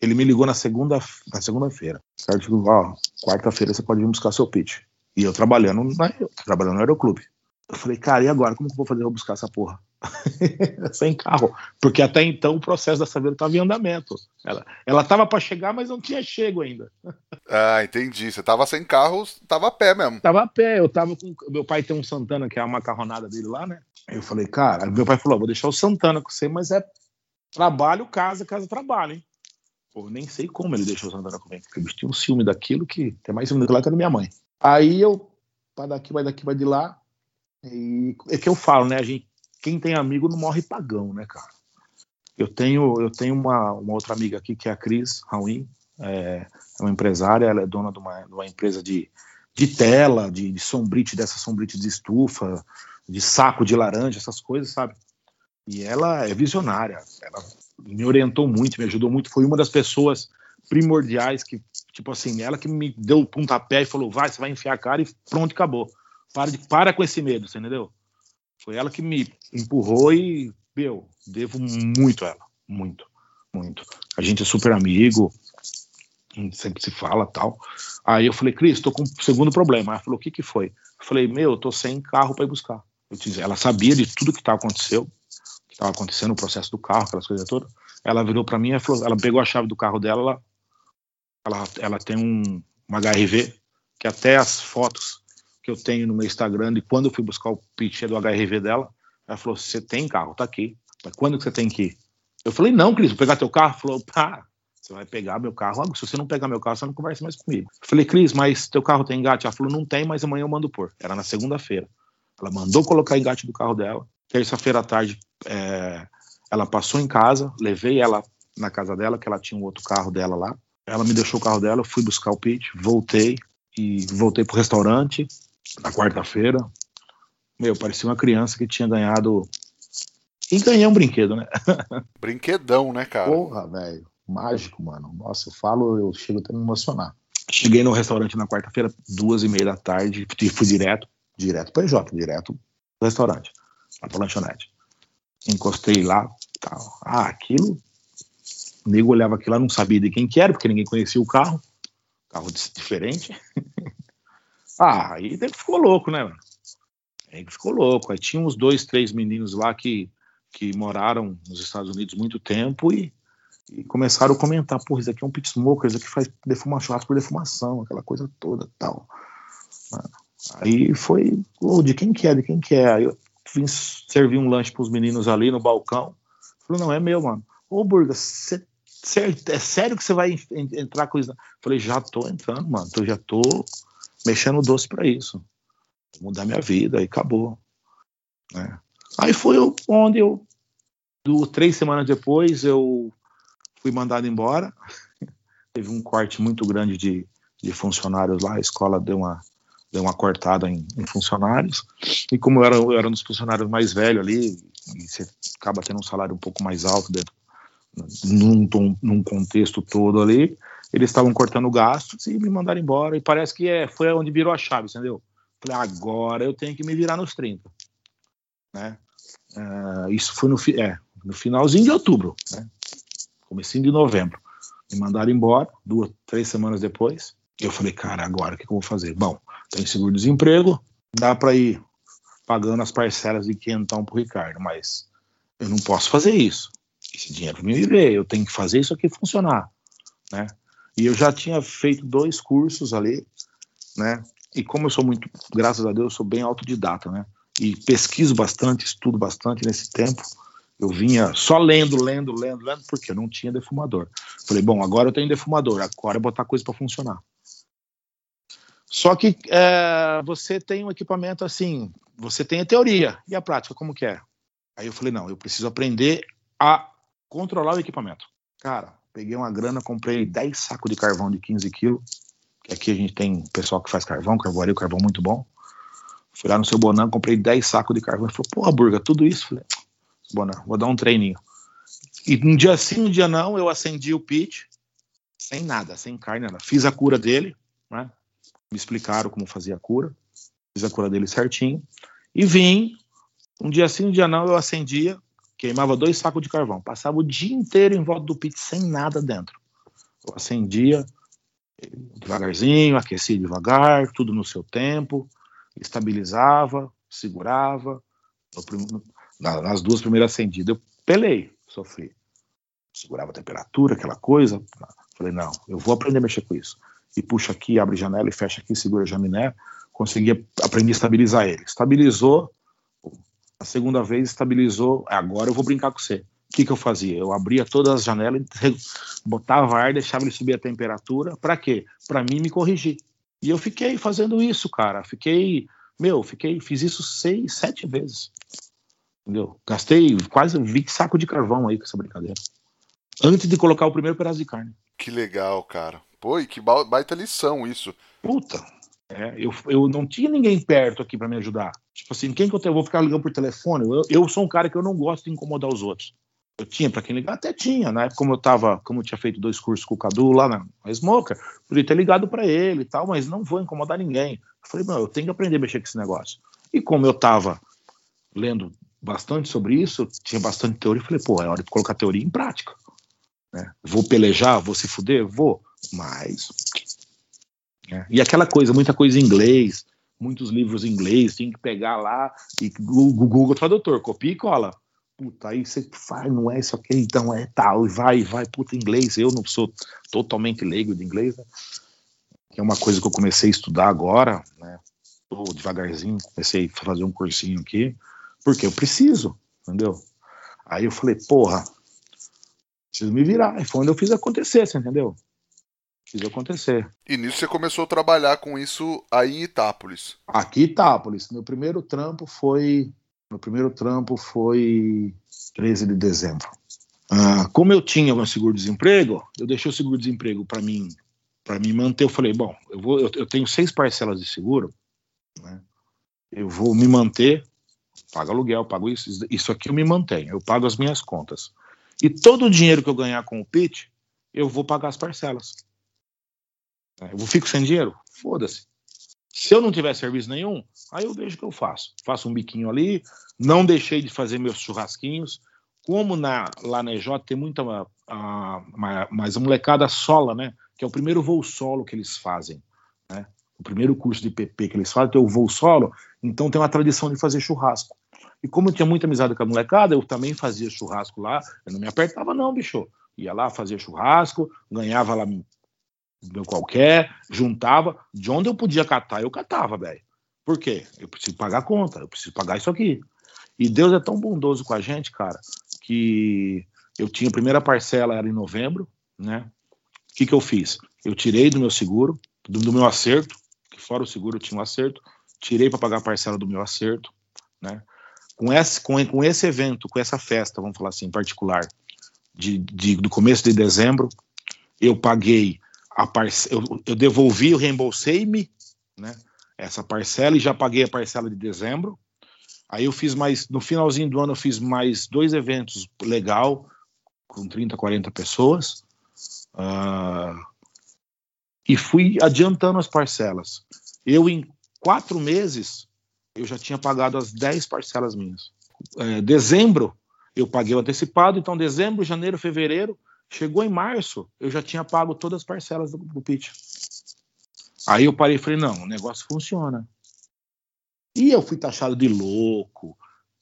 ele me ligou na segunda na segunda-feira. Certo? Ó, quarta-feira você pode vir buscar seu pitch. E eu trabalhando, na, trabalhando no aeroclube. Eu falei, cara, e agora? Como que eu vou fazer pra buscar essa porra? <laughs> Sem carro. Porque até então o processo da Saveiro estava em andamento. Ela, ela tava para chegar, mas não tinha chego ainda. <laughs> Ah, entendi. Você tava sem carro, tava a pé mesmo. Tava a pé. Eu tava com. Meu pai tem um Santana, que é a macarronada dele lá, né? Aí eu falei, cara, meu pai falou: vou deixar o Santana com você, mas é trabalho, casa, casa, trabalho, hein? Pô, nem sei como ele deixou o Santana comigo. Porque eu tinha um ciúme daquilo que tem mais ciúme daquilo que da minha mãe. Aí eu, vai daqui, vai daqui, vai de lá. E é que eu falo, né? A gente, quem tem amigo não morre pagão, né, cara? Eu tenho, eu tenho uma, uma outra amiga aqui que é a Cris Raul, é, é uma empresária, ela é dona de uma, de uma empresa de, de tela, de, de sombrite, dessa sombrite de estufa, de saco de laranja, essas coisas, sabe? E ela é visionária, ela me orientou muito, me ajudou muito, foi uma das pessoas primordiais que, tipo assim, ela que me deu o pontapé e falou, vai, você vai enfiar a cara e pronto, acabou. Para, de, para com esse medo, você entendeu? Foi ela que me empurrou e, meu, devo muito a ela. Muito, muito. A gente é super amigo, sempre se fala tal. Aí eu falei, Cris, tô com um segundo problema. Ela falou, o que que foi? Eu falei, meu, eu tô sem carro para ir buscar. Disse, ela sabia de tudo que estava acontecendo, que estava acontecendo no processo do carro, aquelas coisas todas. Ela virou para mim, ela, falou, ela pegou a chave do carro dela, ela, ela, ela tem um, uma HRV, que até as fotos que eu tenho no meu Instagram e quando eu fui buscar o pitch do HRV dela, ela falou: Você tem carro? Tá aqui. Mas quando que você tem que ir? Eu falei: Não, Cris, vou pegar teu carro. Falou: Pá, você vai pegar meu carro. Se você não pegar meu carro, você não conversa mais comigo. Eu falei: Cris, mas teu carro tem engate? Ela falou: Não tem, mas amanhã eu mando pôr. Era na segunda-feira. Ela mandou colocar engate do carro dela. Terça-feira à tarde, é, ela passou em casa, levei ela na casa dela, que ela tinha um outro carro dela lá. Ela me deixou o carro dela, eu fui buscar o pitch, voltei e voltei pro restaurante na quarta-feira. Meu, parecia uma criança que tinha ganhado. E ganhei um brinquedo, né? <laughs> Brinquedão, né, cara? Porra, velho. Mágico, mano. Nossa, eu falo, eu chego até a me emocionar. Cheguei no restaurante na quarta-feira, duas e meia da tarde, e fui direto, direto para EJ, direto pro restaurante, lá pra lanchonete. Encostei lá, tal. Ah, aquilo. O nego olhava aquilo lá, não sabia de quem que era, porque ninguém conhecia o carro. Carro diferente. <laughs> Ah, aí ele ficou louco, né, mano? Aí ficou louco. Aí tinha uns dois, três meninos lá que, que moraram nos Estados Unidos muito tempo e, e começaram a comentar, pô, isso aqui é um pit smoker, isso aqui faz defumação, por defumação, aquela coisa toda tal. Aí foi, oh, de quem que é, de quem que é? Aí eu vim servir um lanche pros meninos ali no balcão. Falei, não, é meu, mano. Ô, Burga, é sério que você vai entrar com isso? Falei, já tô entrando, mano. Eu já tô mexendo doce para isso. Mudar minha vida e acabou. Né? Aí foi onde eu, do, três semanas depois, eu fui mandado embora. <laughs> Teve um corte muito grande de, de funcionários lá, a escola deu uma, deu uma cortada em, em funcionários. E como eu era, eu era um dos funcionários mais velhos ali, e você acaba tendo um salário um pouco mais alto dentro, num, num contexto todo ali, eles estavam cortando gastos e me mandaram embora. E parece que é, foi onde virou a chave, entendeu? Falei, agora eu tenho que me virar nos 30. Né? Uh, isso foi no, é, no finalzinho de outubro, né? comecinho de novembro. Me mandaram embora, duas, três semanas depois. Eu falei, cara, agora o que, que eu vou fazer? Bom, tem seguro-desemprego, dá para ir pagando as parcelas de quentão pro Ricardo, mas eu não posso fazer isso. Esse dinheiro me viver, eu tenho que fazer isso aqui funcionar, né? E eu já tinha feito dois cursos ali, né? E como eu sou muito, graças a Deus, eu sou bem autodidata, né? E pesquiso bastante, estudo bastante nesse tempo. Eu vinha só lendo, lendo, lendo, lendo, porque eu não tinha defumador. Falei, bom, agora eu tenho defumador, agora é botar coisa para funcionar. Só que é, você tem um equipamento assim, você tem a teoria e a prática, como que é? Aí eu falei, não, eu preciso aprender a controlar o equipamento. Cara, peguei uma grana, comprei 10 sacos de carvão de 15 quilos, que aqui a gente tem pessoal que faz carvão, carvoaria, carvão muito bom. Fui lá no seu Bonan, comprei 10 sacos de carvão. Falou, porra, Burga, tudo isso? Falei, Bonan, vou dar um treininho. E um dia sim, um dia não, eu acendi o pitch, sem nada, sem carne, nada. Fiz a cura dele, né? Me explicaram como fazia a cura. Fiz a cura dele certinho. E vim, um dia sim, um dia não, eu acendia, queimava dois sacos de carvão. Passava o dia inteiro em volta do pit sem nada dentro. Eu acendia devagarzinho, aquecia devagar, tudo no seu tempo, estabilizava, segurava. Nas duas primeiras acendidas eu pelei, sofri. Segurava a temperatura, aquela coisa. Falei, não, eu vou aprender a mexer com isso. E puxa aqui, abre janela e fecha aqui, segura a jaminé. Consegui aprender a estabilizar ele. Estabilizou, a segunda vez estabilizou, agora eu vou brincar com você. O que, que eu fazia? Eu abria todas as janelas, <laughs> botava ar, deixava ele subir a temperatura. Para quê? Para mim me corrigir. E eu fiquei fazendo isso, cara. Fiquei, meu, fiquei, fiz isso seis, sete vezes. Entendeu? Gastei quase 20 sacos de carvão aí com essa brincadeira. Antes de colocar o primeiro pedaço de carne. Que legal, cara. Pô, e que baita lição isso. Puta, é, eu, eu não tinha ninguém perto aqui para me ajudar. Tipo assim, quem que eu, tenho? eu vou ficar ligando por telefone? Eu, eu sou um cara que eu não gosto de incomodar os outros. Eu tinha para quem ligar? Até tinha, né? Como eu tava, como eu tinha feito dois cursos com o Cadu lá na, na Smoker, podia ter ligado para ele e tal, mas não vou incomodar ninguém. Eu falei, não, eu tenho que aprender a mexer com esse negócio. E como eu tava lendo bastante sobre isso, tinha bastante teoria, eu falei, pô, é hora de colocar teoria em prática. Né? Vou pelejar, vou se fuder? Vou, mas é. E aquela coisa, muita coisa em inglês, muitos livros em inglês, tem que pegar lá e o Google Tradutor, copia e cola. Puta, aí você faz, não é isso aqui, então é tal, e vai, vai, puta, inglês. Eu não sou totalmente leigo de inglês, né? que é uma coisa que eu comecei a estudar agora, né? Tô devagarzinho, comecei a fazer um cursinho aqui, porque eu preciso, entendeu? Aí eu falei, porra, preciso me virar. E foi onde eu fiz acontecer, você entendeu? Fiz acontecer. E nisso você começou a trabalhar com isso aí em Itápolis? Aqui em Itápolis. Meu primeiro trampo foi. Meu primeiro trampo foi 13 de dezembro. Ah, como eu tinha um seguro-desemprego, eu deixei o seguro-desemprego para mim para me manter. Eu falei, bom, eu, vou, eu, eu tenho seis parcelas de seguro, né? eu vou me manter, pago aluguel, pago isso, isso aqui eu me mantenho, eu pago as minhas contas. E todo o dinheiro que eu ganhar com o PIT, eu vou pagar as parcelas. É, eu fico sem dinheiro? Foda-se. Se eu não tiver serviço nenhum, aí eu vejo o que eu faço. Faço um biquinho ali, não deixei de fazer meus churrasquinhos. Como na, lá na EJ tem muita. A, mas a molecada sola, né? Que é o primeiro voo solo que eles fazem. Né? O primeiro curso de PP que eles fazem, que é o voo solo, então tem uma tradição de fazer churrasco. E como eu tinha muita amizade com a molecada, eu também fazia churrasco lá. Eu não me apertava, não, bicho. Ia lá, fazia churrasco, ganhava lá qualquer, juntava. De onde eu podia catar, eu catava, velho. Por quê? Eu preciso pagar a conta, eu preciso pagar isso aqui. E Deus é tão bondoso com a gente, cara, que eu tinha a primeira parcela, era em novembro, né? O que, que eu fiz? Eu tirei do meu seguro, do, do meu acerto, que fora o seguro eu tinha um acerto, tirei para pagar a parcela do meu acerto, né? Com esse, com, com esse evento, com essa festa, vamos falar assim, em particular, de, de, do começo de dezembro, eu paguei parce... eu, eu devolvi, eu reembolsei-me, né? Essa parcela e já paguei a parcela de dezembro. Aí eu fiz mais, no finalzinho do ano eu fiz mais dois eventos legal, com 30, 40 pessoas. Uh, e fui adiantando as parcelas. Eu, em quatro meses, eu já tinha pagado as 10 parcelas minhas. É, dezembro, eu paguei o antecipado, então dezembro, janeiro, fevereiro, Chegou em março, eu já tinha pago todas as parcelas do, do pitch. Aí eu parei e falei, não, o negócio funciona. E eu fui taxado de louco.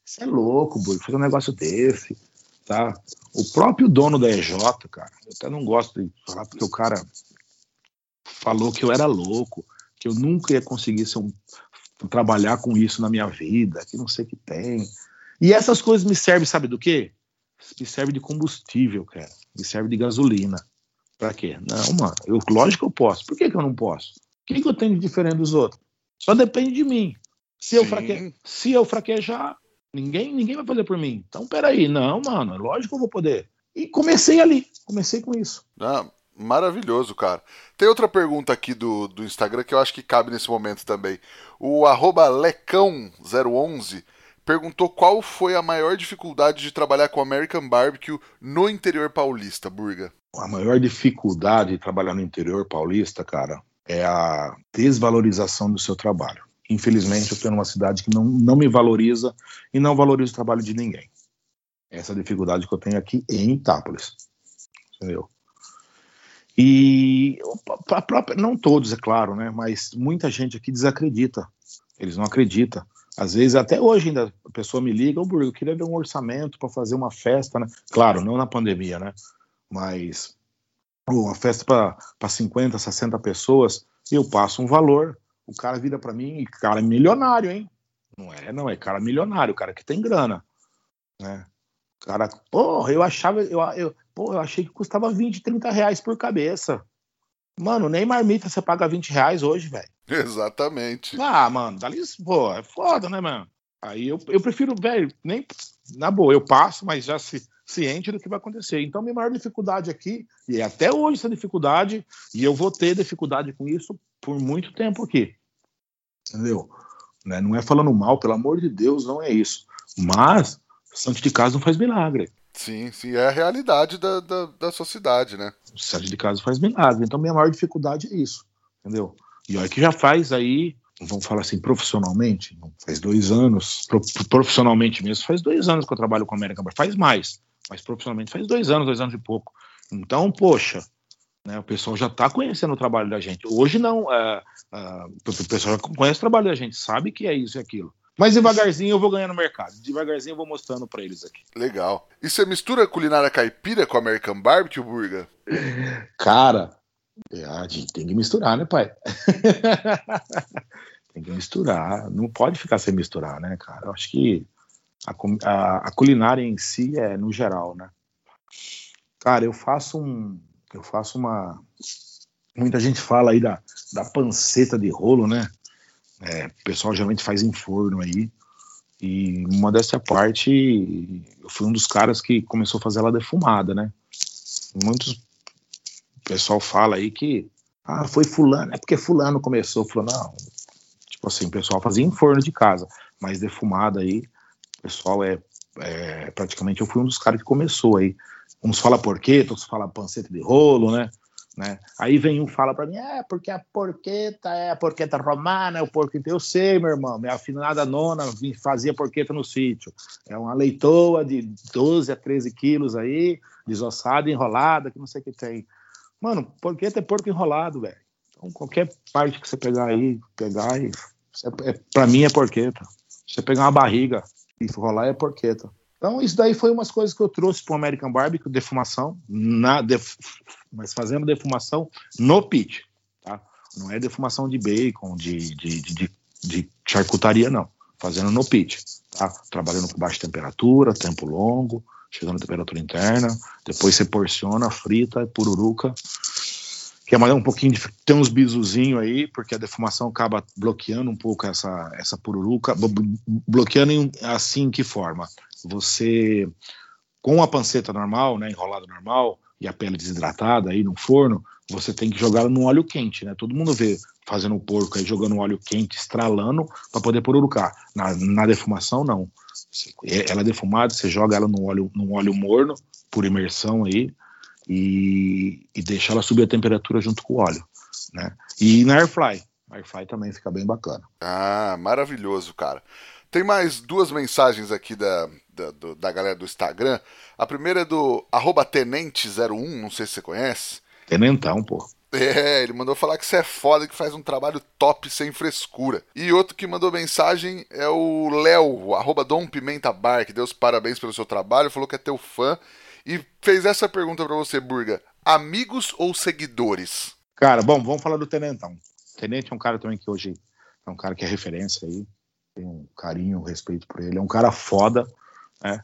Você é louco, Burgo, fazer um negócio desse, tá? O próprio dono da EJ, cara, eu até não gosto de falar porque o cara falou que eu era louco, que eu nunca ia conseguir um, trabalhar com isso na minha vida, que não sei o que tem. E essas coisas me servem, sabe do quê? Me serve de combustível, cara. Me serve de gasolina. Pra quê? Não, mano. Eu, lógico que eu posso. Por que, que eu não posso? O que, que eu tenho de diferente dos outros? Só depende de mim. Se eu, fraque... Se eu fraquejar, ninguém, ninguém vai fazer por mim. Então, peraí. Não, mano. Lógico que eu vou poder. E comecei ali. Comecei com isso. Ah, maravilhoso, cara. Tem outra pergunta aqui do, do Instagram que eu acho que cabe nesse momento também. O lecão011 perguntou qual foi a maior dificuldade de trabalhar com American Barbecue no interior paulista, Burga. A maior dificuldade de trabalhar no interior paulista, cara, é a desvalorização do seu trabalho. Infelizmente, eu estou numa cidade que não, não me valoriza e não valoriza o trabalho de ninguém. Essa é dificuldade que eu tenho aqui em Itápolis. Entendeu? E a própria, não todos, é claro, né? Mas muita gente aqui desacredita. Eles não acreditam. Às vezes, até hoje ainda, a pessoa me liga, ô Burgo, eu queria ver um orçamento para fazer uma festa, né? Claro, não na pandemia, né? Mas uma festa para 50, 60 pessoas, eu passo um valor, o cara vira para mim, e cara é milionário, hein? Não é, não, é cara milionário, cara que tem grana, né? Cara, porra, eu achava, eu, eu, porra, eu achei que custava 20, 30 reais por cabeça. Mano, nem marmita você paga 20 reais hoje, velho. Exatamente. Ah, mano, dali, pô, é foda, né, mano? Aí eu, eu prefiro, velho, nem. Na boa, eu passo, mas já se, ciente do que vai acontecer. Então, minha maior dificuldade aqui, e é até hoje essa dificuldade, e eu vou ter dificuldade com isso por muito tempo aqui. Entendeu? Né? Não é falando mal, pelo amor de Deus, não é isso. Mas, santo de casa não faz milagre. Sim, sim, é a realidade da, da, da sociedade, né? Santo de casa faz milagre. Então, minha maior dificuldade é isso. Entendeu? E olha que já faz aí, vamos falar assim, profissionalmente, faz dois anos, profissionalmente mesmo, faz dois anos que eu trabalho com a América, faz mais, mas profissionalmente faz dois anos, dois anos e pouco. Então, poxa, né, o pessoal já está conhecendo o trabalho da gente. Hoje não, é, é, o pessoal já conhece o trabalho da gente, sabe que é isso e aquilo. Mas devagarzinho eu vou ganhando no mercado. Devagarzinho eu vou mostrando para eles aqui. Legal. E você mistura culinária caipira com American Barbecue, Burger? Cara, é, a gente tem que misturar, né, pai? <laughs> tem que misturar. Não pode ficar sem misturar, né, cara? Eu acho que a, a, a, culinária em si é no geral, né? Cara, eu faço um. Eu faço uma. Muita gente fala aí da, da panceta de rolo, né? É, o pessoal geralmente faz em forno aí. E uma dessa parte, eu fui um dos caras que começou a fazer ela defumada, né? Muitos pessoal fala aí que ah, foi fulano, é porque fulano começou, fulano, não. Tipo assim, o pessoal fazia em forno de casa, mas defumada aí, o pessoal é, é, praticamente eu fui um dos caras que começou aí. Uns fala porqueta, outros fala panceta de rolo, né? Né? Aí vem um fala para mim, é porque a porqueta é a porqueta romana, é o porco Eu sei, meu irmão, minha afinada nona fazia porqueta no sítio. É uma leitoa de 12 a 13 quilos aí, desossada, enrolada, que não sei o que tem. Mano, porqueta é porco enrolado, velho. Então, qualquer parte que você pegar aí, pegar e. É, pra mim é porqueta. Você pegar uma barriga e enrolar é porqueta. Então, isso daí foi umas coisas que eu trouxe pro American Barbecue, defumação, na def... mas fazendo defumação no pit, tá? Não é defumação de bacon, de, de, de, de charcutaria, não. Fazendo no pit, tá? Trabalhando com baixa temperatura, tempo longo, chegando a temperatura interna, depois você porciona, frita, pururuca, que é mais um pouquinho de, tem uns bisuzinhos aí, porque a defumação acaba bloqueando um pouco essa, essa pururuca, bloqueando assim que forma? Você, com a panceta normal, né, enrolada normal, e a pele desidratada aí no forno, você tem que jogar no óleo quente, né? Todo mundo vê fazendo o porco aí jogando óleo quente, estralando para poder pururucar. Na, na defumação, não. Ela é defumada, você joga ela no óleo, no óleo morno, por imersão aí, e, e deixa ela subir a temperatura junto com o óleo, né? E na airfly, airfly também fica bem bacana. Ah, maravilhoso, cara. Tem mais duas mensagens aqui da, da, do, da galera do Instagram. A primeira é do tenente01, não sei se você conhece. Tenentão, pô. É, ele mandou falar que você é foda, que faz um trabalho top sem frescura. E outro que mandou mensagem é o Léo, arroba Dom Pimenta Bar, que deu os parabéns pelo seu trabalho, falou que é teu fã. E fez essa pergunta para você, Burga: amigos ou seguidores? Cara, bom, vamos falar do Tenentão. O Tenente é um cara também que hoje é um cara que é referência aí. Tem um carinho, um respeito por ele. É um cara foda, né?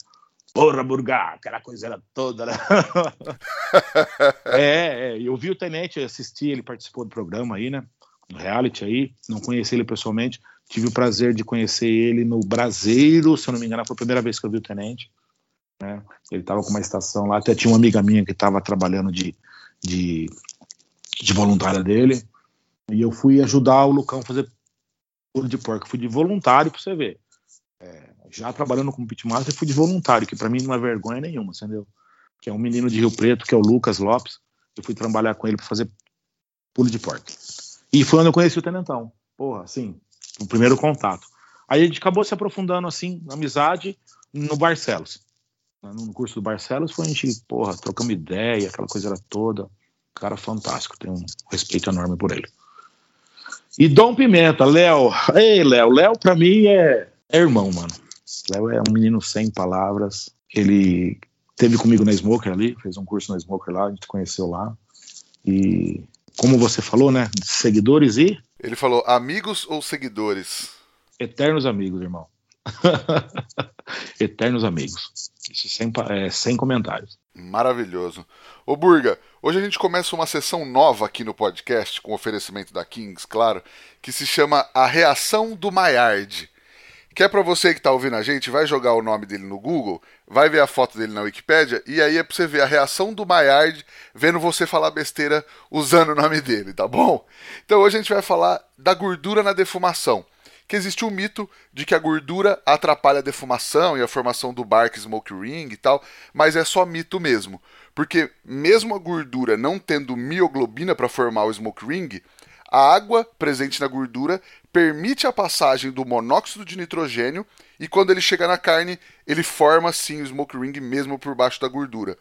Porra, Burgar, aquela coisa toda, né? <laughs> é, é, eu vi o Tenente, assisti, ele participou do programa aí, né? No reality aí, não conheci ele pessoalmente, tive o prazer de conhecer ele no Braseiro, se eu não me engano, foi a primeira vez que eu vi o Tenente. Né? Ele estava com uma estação lá, até tinha uma amiga minha que estava trabalhando de, de, de voluntária dele, e eu fui ajudar o Lucão a fazer pulo de porco, fui de voluntário para você ver. É, já trabalhando como pitmaster, fui de voluntário, que para mim não é vergonha nenhuma, entendeu? Que é um menino de Rio Preto, que é o Lucas Lopes. Eu fui trabalhar com ele para fazer pulo de porco. E foi onde eu conheci o Tenentão. Porra, assim, o primeiro contato. Aí a gente acabou se aprofundando, assim, na amizade no Barcelos. No curso do Barcelos foi a gente, porra, trocamos ideia, aquela coisa era toda. Cara fantástico, tenho um respeito enorme por ele. E Dom Pimenta, Léo. Ei, Léo. Léo, pra mim, é, é irmão, mano. Léo é um menino sem palavras. Ele teve comigo na Smoker ali, fez um curso na Smoker lá, a gente conheceu lá. E como você falou, né? Seguidores e. Ele falou amigos ou seguidores? Eternos amigos, irmão. <laughs> Eternos amigos. Isso sem, é, sem comentários. Maravilhoso. Ô Burga, hoje a gente começa uma sessão nova aqui no podcast, com oferecimento da Kings, claro, que se chama A Reação do Maillard. Que é para você que está ouvindo a gente, vai jogar o nome dele no Google, vai ver a foto dele na Wikipédia, e aí é para você ver a reação do Maillard vendo você falar besteira usando o nome dele, tá bom? Então hoje a gente vai falar da gordura na defumação que existe um mito de que a gordura atrapalha a defumação e a formação do bark smoke ring e tal, mas é só mito mesmo. Porque mesmo a gordura não tendo mioglobina para formar o smoke ring, a água presente na gordura permite a passagem do monóxido de nitrogênio e quando ele chega na carne, ele forma sim o smoke ring mesmo por baixo da gordura.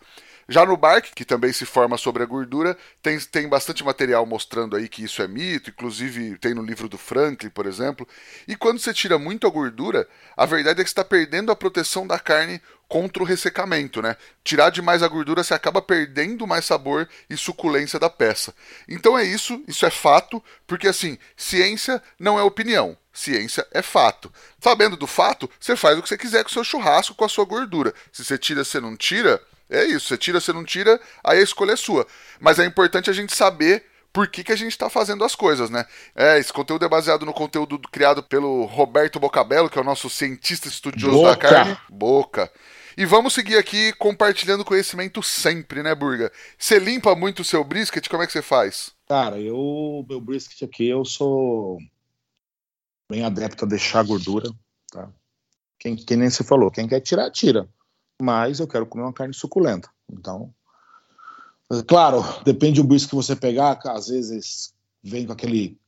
Já no bark, que também se forma sobre a gordura, tem, tem bastante material mostrando aí que isso é mito, inclusive tem no livro do Franklin, por exemplo. E quando você tira muito a gordura, a verdade é que está perdendo a proteção da carne contra o ressecamento, né? Tirar demais a gordura, você acaba perdendo mais sabor e suculência da peça. Então é isso, isso é fato, porque assim, ciência não é opinião, ciência é fato. Sabendo do fato, você faz o que você quiser com o seu churrasco, com a sua gordura. Se você tira, você não tira, é isso, você tira, você não tira, aí a escolha é sua. Mas é importante a gente saber por que, que a gente está fazendo as coisas, né? É, esse conteúdo é baseado no conteúdo criado pelo Roberto Bocabello, que é o nosso cientista estudioso Boca. da carne. Boca. E vamos seguir aqui compartilhando conhecimento sempre, né, Burga? Você limpa muito o seu brisket? Como é que você faz? Cara, eu, meu brisket aqui, eu sou bem adepto a deixar gordura, tá? Quem, quem nem se falou, quem quer tirar, tira mas eu quero comer uma carne suculenta. Então, claro, depende do bicho que você pegar, às vezes vem com aquele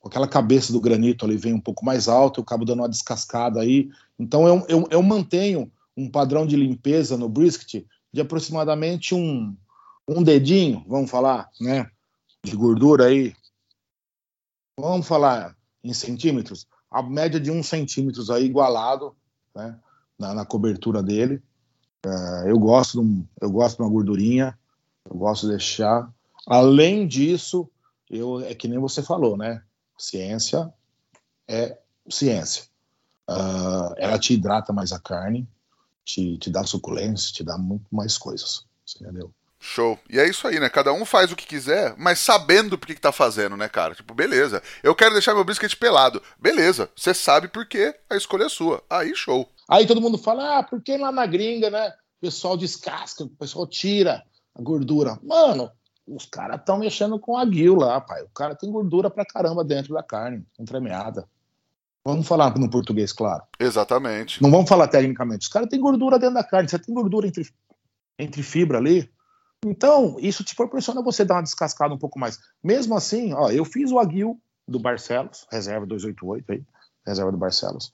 com aquela cabeça do granito ali vem um pouco mais alto, eu acabo dando uma descascada aí. Então eu, eu, eu mantenho um padrão de limpeza no brisket de aproximadamente um, um dedinho, vamos falar, né, de gordura aí. Vamos falar em centímetros, a média de um centímetros aí igualado, né, na, na cobertura dele. É, eu gosto de um, eu gosto de uma gordurinha, eu gosto de deixar. Além disso, eu é que nem você falou, né? Ciência é ciência. Uh, ela te hidrata mais a carne, te, te dá suculência, te dá muito mais coisas. Entendeu? Show. E é isso aí, né? Cada um faz o que quiser, mas sabendo por que, que tá fazendo, né, cara? Tipo, beleza. Eu quero deixar meu brisket pelado. Beleza. Você sabe por quê, a escolha é sua. Aí, show. Aí todo mundo fala, ah, porque lá na gringa, né? O pessoal descasca, o pessoal tira a gordura. Mano, os caras estão mexendo com a guil lá, pai. O cara tem gordura pra caramba dentro da carne, entremeada. Vamos falar no português, claro. Exatamente. Não vamos falar tecnicamente. Os caras têm gordura dentro da carne. Você tem gordura entre, entre fibra ali. Então, isso te proporciona você dar uma descascada um pouco mais. Mesmo assim, ó, eu fiz o aguil do Barcelos, reserva 288 aí, reserva do Barcelos.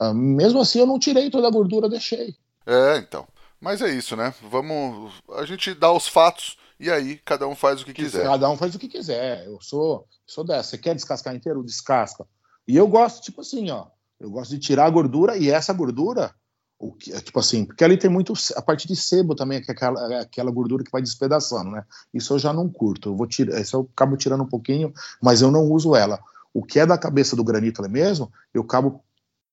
Uh, mesmo assim, eu não tirei toda a gordura, deixei. É, então. Mas é isso, né? Vamos. A gente dá os fatos e aí cada um faz o que quiser. Cada um faz o que quiser. Eu sou, sou dessa. Você quer descascar inteiro? Descasca. E eu gosto, tipo assim, ó. Eu gosto de tirar a gordura e essa gordura, o que, é, tipo assim, porque ali tem muito a parte de sebo também, que é aquela, é aquela gordura que vai despedaçando, né? Isso eu já não curto. Eu vou tirar, isso eu acabo tirando um pouquinho, mas eu não uso ela. O que é da cabeça do granito ali mesmo, eu acabo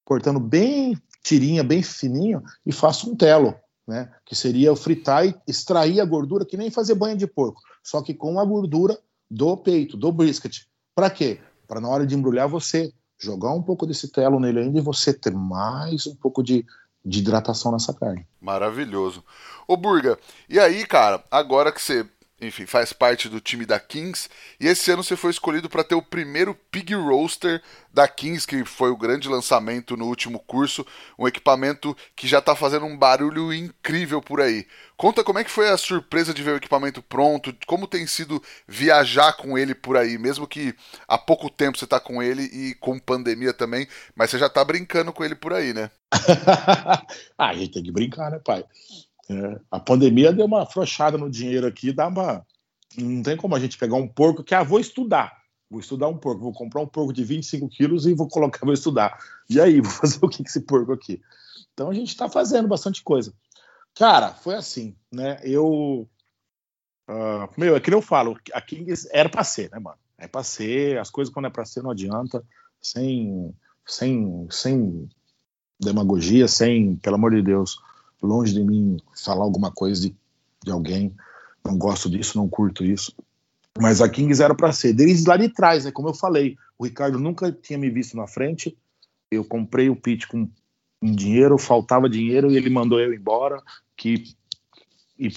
cortando bem tirinha, bem fininho e faço um telo, né? Que seria eu fritar e extrair a gordura que nem fazer banha de porco, só que com a gordura do peito, do brisket. Para quê? Para na hora de embrulhar você jogar um pouco desse telo nele ainda e você ter mais um pouco de, de hidratação nessa carne. Maravilhoso. Ô Burga, e aí, cara, agora que você enfim, faz parte do time da Kings. E esse ano você foi escolhido para ter o primeiro Pig Roaster da Kings, que foi o grande lançamento no último curso, um equipamento que já está fazendo um barulho incrível por aí. Conta como é que foi a surpresa de ver o equipamento pronto, como tem sido viajar com ele por aí, mesmo que há pouco tempo você está com ele e com pandemia também, mas você já está brincando com ele por aí, né? <laughs> ah, a gente tem que brincar, né, pai? É, a pandemia deu uma afrouxada no dinheiro aqui, dá uma. Não tem como a gente pegar um porco que, ah, vou estudar. Vou estudar um porco, vou comprar um porco de 25 quilos e vou colocar, vou estudar. E aí, <laughs> vou fazer o que com esse porco aqui? Então a gente está fazendo bastante coisa. Cara, foi assim, né? Eu. Uh, meu, é que eu falo, a Kings era para ser, né, mano? É para ser, as coisas quando é para ser não adianta, sem, sem, sem demagogia, sem, pelo amor de Deus, longe de mim falar alguma coisa de, de alguém. Não gosto disso, não curto isso. Mas a Kings era para ser. Desde lá de trás, né? Como eu falei, o Ricardo nunca tinha me visto na frente. Eu comprei o pitch com dinheiro, faltava dinheiro e ele mandou eu embora, que e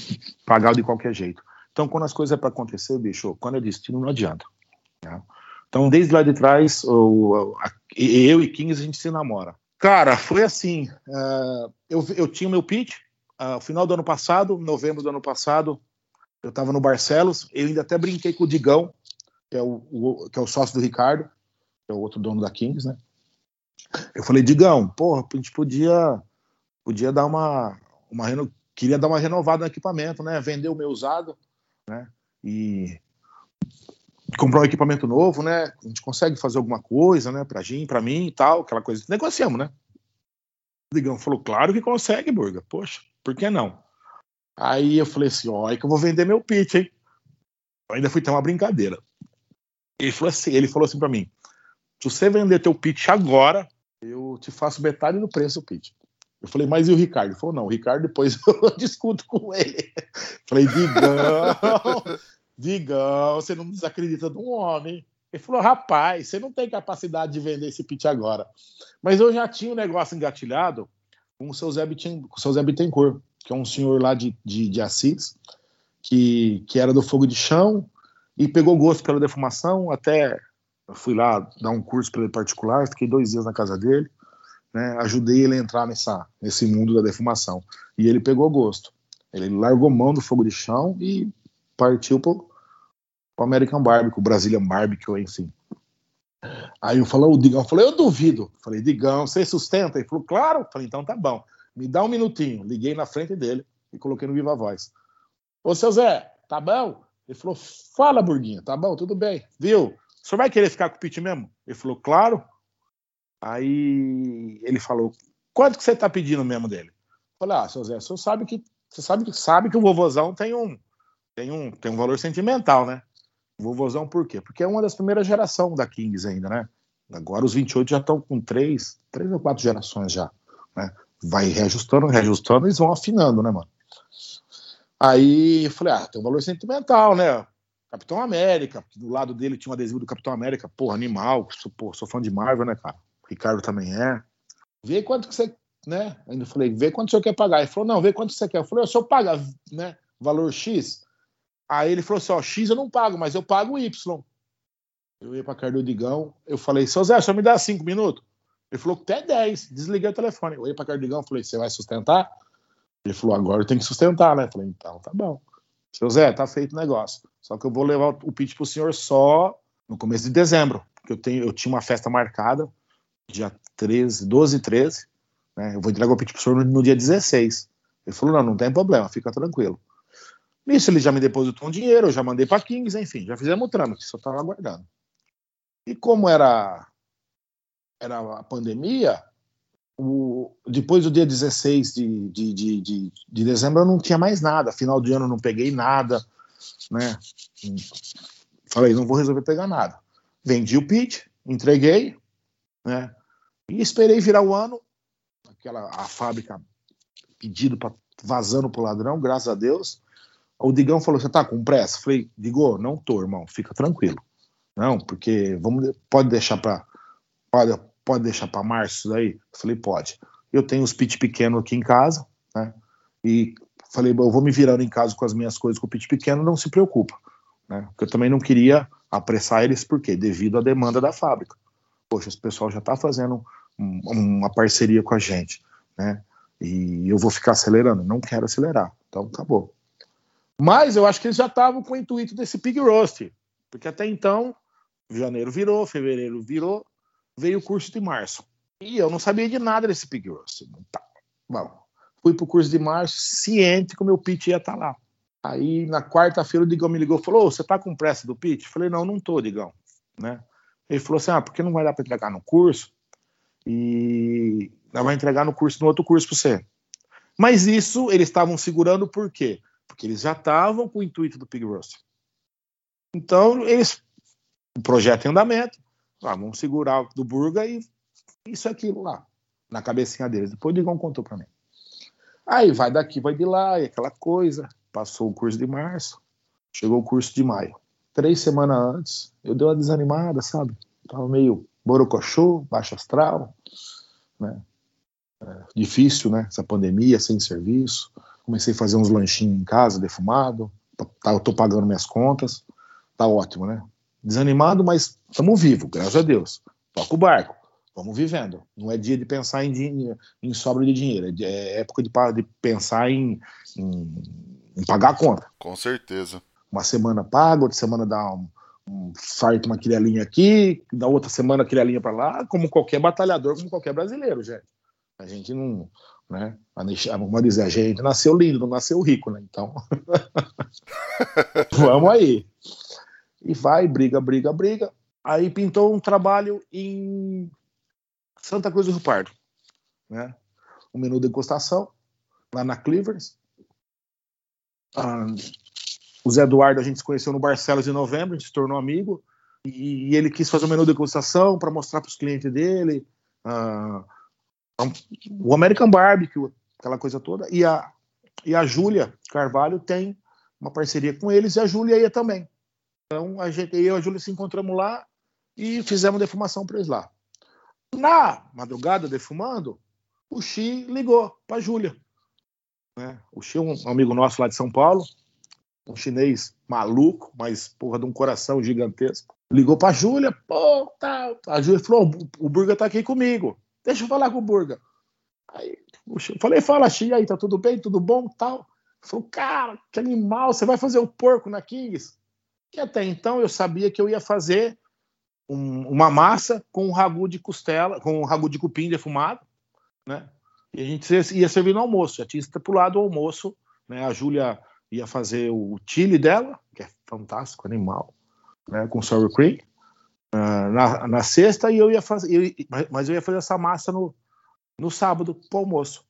pagar de qualquer jeito. Então, quando as coisas é para acontecer, bicho, quando é destino, não adianta. Né? Então, desde lá de trás, a, eu e Kings a gente se namora. Cara, foi assim. Uh, eu, eu tinha o meu pitch. Uh, final do ano passado, novembro do ano passado, eu estava no Barcelos. Eu ainda até brinquei com o Digão, que é o, o, que é o sócio do Ricardo, que é o outro dono da Kings, né? Eu falei, Digão, porra, a gente podia, podia dar uma, uma reno... queria dar uma renovada no equipamento, né? Vender o meu usado, né? E comprar um equipamento novo, né? A gente consegue fazer alguma coisa, né? Pra gente, pra mim e tal, aquela coisa. Negociamos, né? O Digão falou, claro que consegue, Burga. Poxa, por que não? Aí eu falei assim, ó, é que eu vou vender meu pitch, hein? Eu ainda fui ter uma brincadeira. Ele falou assim, ele falou assim pra mim, se você vender teu pitch agora, eu te faço metade do preço do pitch. Eu falei, mas e o Ricardo? Ele falou, não, o Ricardo depois <laughs> eu discuto com ele. falei, Digão, Digão, você não desacredita de um homem. Ele falou, rapaz, você não tem capacidade de vender esse pitch agora. Mas eu já tinha um negócio engatilhado com o seu Zé, Biten, seu Zé Bittencourt, que é um senhor lá de, de, de Assis, que, que era do fogo de chão e pegou gosto pela defumação. Até fui lá dar um curso para ele particular, fiquei dois dias na casa dele, né, ajudei ele a entrar nessa, nesse mundo da defumação. E ele pegou gosto. Ele largou mão do fogo de chão e partiu pro American Barbecue, Brazilian Barbecue, enfim. Aí eu falei, o Digão falou, eu duvido. Falei, Digão, você sustenta? Ele falou, claro. Falei, então tá bom. Me dá um minutinho. Liguei na frente dele e coloquei no Viva Voz. Ô, seu Zé, tá bom? Ele falou, fala, Burguinha, tá bom, tudo bem. Viu? O senhor vai querer ficar com o Pete mesmo? Ele falou, claro. Aí ele falou, quanto que você tá pedindo mesmo dele? Eu falei, ah, seu Zé, o senhor sabe que, você sabe que, sabe que o vovozão tem um, tem um, tem um valor sentimental, né? Vovozão por quê? Porque é uma das primeiras gerações da Kings ainda, né? Agora os 28 já estão com três, três ou quatro gerações já, né? Vai reajustando, reajustando, eles vão afinando, né, mano? Aí eu falei, ah, tem um valor sentimental, né? Capitão América, do lado dele tinha um adesivo do Capitão América, porra, animal, sou, porra, sou fã de Marvel, né, cara? Ricardo também é. Vê quanto que você, né? Ainda falei, vê quanto senhor quer pagar. Ele falou, não, vê quanto você quer. Eu falei, o senhor paga, né? Valor X? Aí ele falou assim: ó, X eu não pago, mas eu pago Y. Eu ia pra Cardo Digão, eu falei, seu Zé, só me dá cinco minutos? Ele falou, até 10, desliguei o telefone. Eu ia pra Cardo Digão, falei, você vai sustentar? Ele falou, agora eu tenho que sustentar, né? Eu falei, então tá bom. Seu Zé, tá feito o negócio. Só que eu vou levar o pitch pro senhor só no começo de dezembro. Porque eu, tenho, eu tinha uma festa marcada, dia 13, 12 e 13. Né? Eu vou entregar o pitch pro senhor no, no dia 16. Ele falou, não, não tem problema, fica tranquilo. Nisso ele já me depositou um dinheiro, eu já mandei para Kings, enfim, já fizemos o trâmite, só estava aguardando. E como era, era a pandemia, o, depois do dia 16 de, de, de, de, de dezembro eu não tinha mais nada. Final de ano eu não peguei nada, né? Falei, não vou resolver pegar nada. Vendi o pitch, entreguei, né? E esperei virar o ano. Aquela a fábrica pedido para vazando pro ladrão, graças a Deus. O Digão falou: "Você tá com pressa?" Falei: "Digo, não tô, irmão, fica tranquilo. Não, porque vamos pode deixar para pode, pode deixar para março daí?" Falei: "Pode. Eu tenho os pitch pequeno aqui em casa, né? E falei: "Eu vou me virando em casa com as minhas coisas com o pitch pequeno, não se preocupa." Né? Porque eu também não queria apressar eles, porque devido à demanda da fábrica. Poxa, esse pessoal já está fazendo um, uma parceria com a gente, né? E eu vou ficar acelerando, não quero acelerar, então acabou. Mas eu acho que eles já estavam com o intuito desse pig roast, porque até então, janeiro virou, fevereiro virou, veio o curso de março. E eu não sabia de nada desse pig roast. Tá, bom, fui pro curso de março, ciente que o meu pitch ia estar tá lá. Aí na quarta-feira o Digão me ligou e falou: Você tá com pressa do pitch? Falei: Não, não tô, Digão. Né? Ele falou assim: Ah, porque não vai dar para entregar no curso? E vai entregar no curso, no outro curso para você. Mas isso eles estavam segurando por quê? Porque eles já estavam com o intuito do Pig Roast. Então, eles, o projeto em andamento, ah, vamos segurar do Burga e isso aquilo lá, na cabecinha deles. Depois o Digão contou para mim. Aí vai daqui, vai de lá, e aquela coisa. Passou o curso de março, chegou o curso de maio. Três semanas antes, eu dei uma desanimada, sabe? Tava meio borocochô, baixo astral, né? É, difícil, né? Essa pandemia, sem serviço. Comecei a fazer uns lanchinhos em casa, defumado. Tá, eu tô pagando minhas contas. Tá ótimo, né? Desanimado, mas estamos vivos, graças a Deus. Toca o barco. Vamos vivendo. Não é dia de pensar em, em sobra de dinheiro. É, é época de, de pensar em, em em pagar a conta. Com certeza. Uma semana paga, outra semana dá um, um sarto uma quirelinha aqui, da outra semana quirelinha para lá, como qualquer batalhador, como qualquer brasileiro, gente. A gente não, né? Vamos dizer, a gente nasceu lindo, não nasceu rico, né? Então, <laughs> vamos aí. E vai, briga, briga, briga. Aí pintou um trabalho em Santa Cruz do Rio Pardo, né? Um menu de encostação lá na Cleavers. Ah, o Zé Eduardo a gente se conheceu no Barcelos em novembro, a gente se tornou amigo, e ele quis fazer um menu de degustação para mostrar para os clientes dele ah, o American Barbecue, aquela coisa toda, e a, e a Júlia Carvalho tem uma parceria com eles, e a Júlia ia também. Então a gente, eu e a Júlia se encontramos lá e fizemos defumação para eles lá. Na madrugada, defumando, o Xi ligou para a Júlia né? O Xi é um amigo nosso lá de São Paulo, um chinês maluco, mas porra de um coração gigantesco. Ligou pra Júlia, pô, tá. A Júlia falou: o Burga tá aqui comigo, deixa eu falar com o Burga. Aí eu falei: fala, Xi, aí, tá tudo bem, tudo bom, tal. Falou, cara, que animal, você vai fazer o porco na Kings? E até então eu sabia que eu ia fazer um, uma massa com um ragu de costela, com um ragu de cupim defumado, né? E a gente ia servir no almoço, já tinha estipulado o almoço, né? A Júlia ia fazer o chile dela, que é fantástico, animal, né? Com sour cream, na, na sexta, e eu ia fazer, eu, mas eu ia fazer essa massa no, no sábado pro almoço.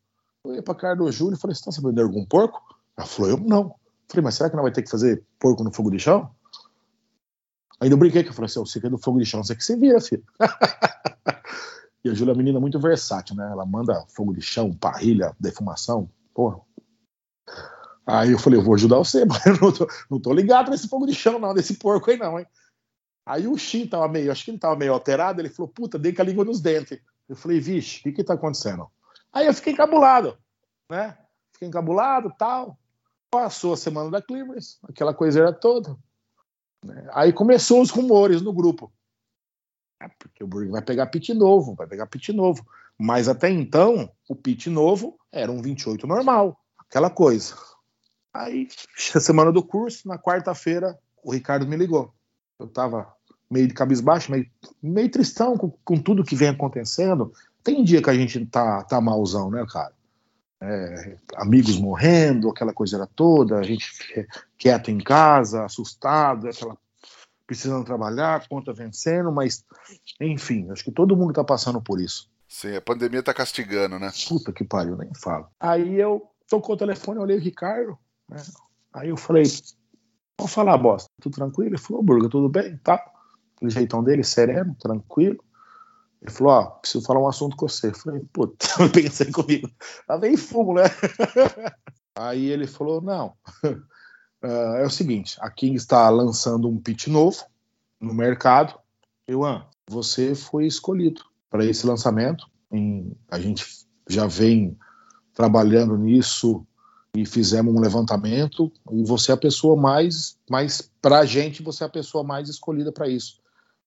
Eu ia pra do Júlio e falei, você tá sabendo algum porco? Ela falou, eu não. falei, mas será que não vai ter que fazer porco no fogo de chão? Ainda eu brinquei que eu falei assim, você quer do fogo de chão, você que se vira, filho. <laughs> E a Júlia é uma menina muito versátil, né? Ela manda fogo de chão, parrilha, defumação, porra. Aí eu falei, eu vou ajudar você, <laughs> mas eu não tô, não tô ligado nesse fogo de chão, não, desse porco aí não, hein? Aí o Xi tava meio, acho que ele tava meio alterado, ele falou, puta, dei com a língua nos dentes. Eu falei, vixe, o que que tá acontecendo? Aí eu fiquei encabulado, né? Fiquei encabulado, tal. Passou a semana da Clippers, aquela coisa toda. Né? Aí começou os rumores no grupo. É, porque o Burger vai pegar pit novo, vai pegar pit novo. Mas até então, o pit novo era um 28 normal, aquela coisa. Aí, a semana do curso, na quarta-feira, o Ricardo me ligou. Eu tava meio de cabisbaixo, meio, meio tristão com, com tudo que vem acontecendo. Tem dia que a gente tá, tá malzão, né, cara? é, amigos morrendo, aquela coisa toda, a gente quieto em casa, assustado, aquela precisando trabalhar, conta vencendo, mas enfim, acho que todo mundo está passando por isso. Sim, a pandemia está castigando, né? Puta que pariu, nem falo. Aí eu tocou o telefone, olhei o Ricardo, né? Aí eu falei, vamos falar, bosta, tudo tranquilo? Ele falou, Burga, tudo bem? Tá. O jeitão dele, sereno, tranquilo. Ele falou, ó, preciso falar um assunto com você. Eu falei, puta, <laughs> eu pensei comigo. Lá vem fumo, né? <laughs> Aí ele falou, não, Uh, <laughs> é o seguinte: a King está lançando um pitch novo no mercado. Iwan, você foi escolhido para esse lançamento. Em, a gente já vem trabalhando nisso e fizemos um levantamento. E você é a pessoa mais, mais para a gente, você é a pessoa mais escolhida para isso.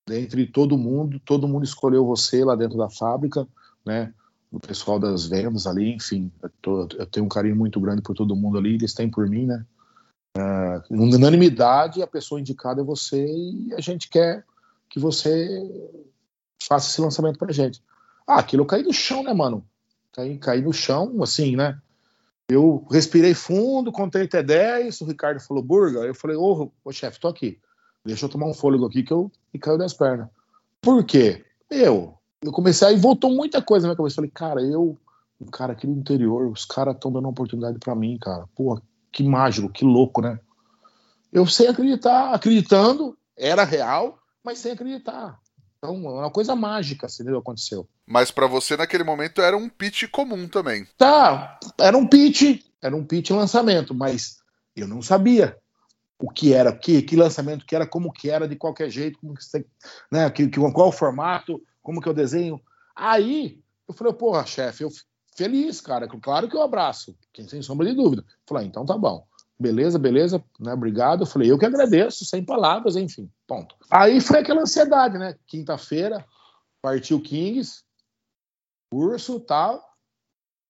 Dentre todo mundo, todo mundo escolheu você lá dentro da fábrica, né? O pessoal das vendas ali, enfim, eu, tô, eu tenho um carinho muito grande por todo mundo ali, eles têm por mim, né? Uh, unanimidade, a pessoa indicada é você e a gente quer que você faça esse lançamento pra gente. Ah, aquilo eu caí no chão, né, mano? Caí, caí no chão, assim, né? Eu respirei fundo, contei até 10, o Ricardo falou, Burga, eu falei, ô chefe, tô aqui. Deixa eu tomar um fôlego aqui que eu e caiu das pernas. Por quê? Eu, eu comecei aí voltou muita coisa na minha cabeça. Falei, cara, eu, um cara aqui no interior, os caras estão dando uma oportunidade para mim, cara. Pô, que mágico, que louco, né? Eu sei acreditar, acreditando, era real, mas sem acreditar. Então, é uma coisa mágica, se assim, aconteceu. Mas para você naquele momento era um pitch comum também. Tá, era um pitch, era um pitch lançamento, mas eu não sabia o que era, que, que lançamento que era, como que era, de qualquer jeito, como que, né, que, que, qual o formato, como que eu desenho. Aí eu falei, porra, chefe, eu feliz, cara. Claro que eu abraço, sem sombra de dúvida. Falei, ah, então tá bom. Beleza, beleza, né? Obrigado. Eu falei, eu que agradeço, sem palavras, enfim, ponto. Aí foi aquela ansiedade, né? Quinta-feira, partiu Kings, curso tal,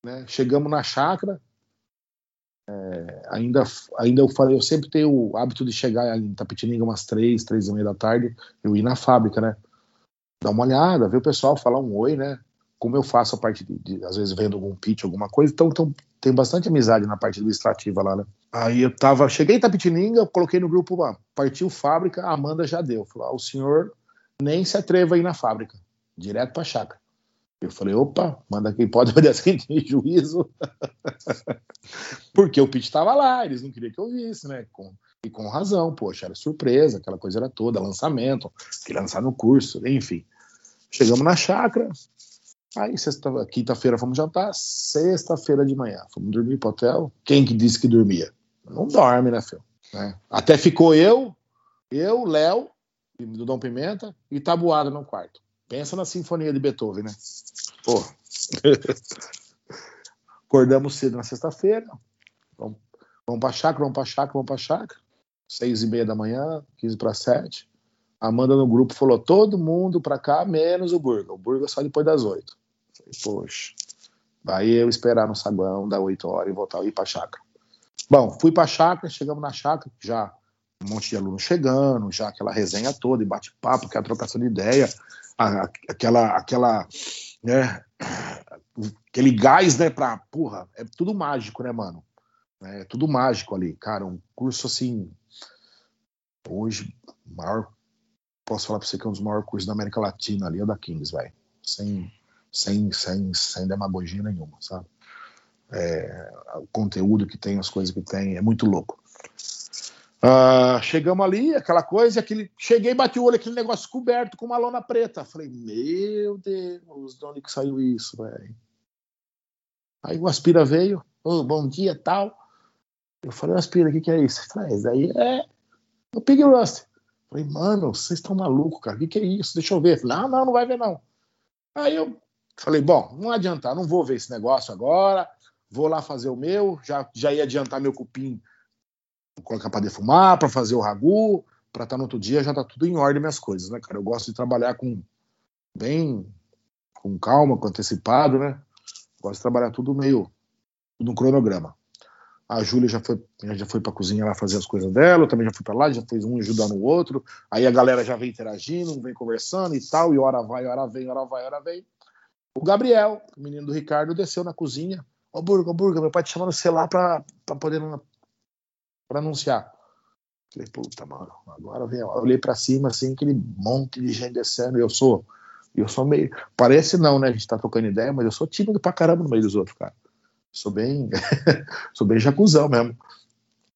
né? Chegamos na chácara. É, ainda, ainda eu falei, eu sempre tenho o hábito de chegar em Tapetininga umas três, três e meia da tarde, eu ir na fábrica, né? Dar uma olhada, ver o pessoal, falar um oi, né? como eu faço a parte de, de, às vezes vendo algum pitch, alguma coisa, então, então tem bastante amizade na parte administrativa lá, né? Aí eu tava, cheguei em Tapitininga, coloquei no grupo lá, partiu fábrica, a Amanda já deu. Falou, ah, o senhor nem se atreva a ir na fábrica, direto pra chácara. Eu falei, opa, manda quem pode <laughs> obedecer quem tem juízo. Porque o pitch tava lá, eles não queriam que eu visse, né? Com, e com razão, poxa, era surpresa, aquela coisa era toda, lançamento, que lançar no curso, enfim. Chegamos na chácara, Aí, quinta-feira fomos jantar, sexta-feira de manhã fomos dormir pro hotel. Quem que disse que dormia? Não dorme, né, filho? Né? Até ficou eu, eu, Léo, do Dom Pimenta, e tabuada no quarto. Pensa na sinfonia de Beethoven, né? Pô. <laughs> Acordamos cedo na sexta-feira. Vamos, vamos pra chácara, vamos pra chácara, vamos pra chácara. Seis e meia da manhã, quinze para sete. Amanda no grupo falou: todo mundo pra cá, menos o Burga. O Burga só depois das oito. Falei, poxa. Aí eu esperar no saguão, dar 8 horas e voltar a ir pra chácara. Bom, fui pra chácara, chegamos na chácara, já um monte de alunos chegando, já aquela resenha toda, e bate-papo, aquela trocação de ideia, aquela, aquela, né, aquele gás, né, pra, porra, é tudo mágico, né, mano? É tudo mágico ali, cara, um curso assim, hoje, maior, posso falar pra você que é um dos maiores cursos da América Latina ali, é da Kings, velho, sem sem, sem, sem demagogia nenhuma, sabe? É, o conteúdo que tem, as coisas que tem, é muito louco. Uh, chegamos ali, aquela coisa, aquele, cheguei, bati o olho, aquele negócio coberto com uma lona preta. Falei, meu Deus, de onde que saiu isso, velho? Aí o Aspira veio, oh, bom dia, tal. Eu falei, Aspira, o que, que é isso? Falei, isso daí é o Pig Rust. Falei, mano, vocês estão malucos, cara, o que, que é isso? Deixa eu ver. Falei, não, não, não vai ver, não. Aí eu Falei, bom, não adianta, não vou ver esse negócio agora, vou lá fazer o meu, já, já ia adiantar meu cupim, colocar para defumar, para fazer o ragu, para estar tá no outro dia já tá tudo em ordem minhas coisas, né, cara? Eu gosto de trabalhar com bem com calma, com antecipado, né? Gosto de trabalhar tudo meio no cronograma. A Júlia já foi, já foi para a cozinha lá fazer as coisas dela, eu também já fui para lá, já fez um ajudando o outro. Aí a galera já vem interagindo, vem conversando e tal, e hora vai, hora vem, hora vai, hora vem. O Gabriel, o menino do Ricardo, desceu na cozinha. Ô, Burga, ô, Burga, meu pai te chamando no celular pra, pra poder pra anunciar. Falei, puta, mano, agora vem. Eu olhei pra cima, assim, aquele monte de gente descendo. E eu sou. Eu sou meio. Parece não, né? A gente tá trocando ideia, mas eu sou tímido pra caramba no meio dos outros, cara. Sou bem. <laughs> sou bem jacuzão mesmo.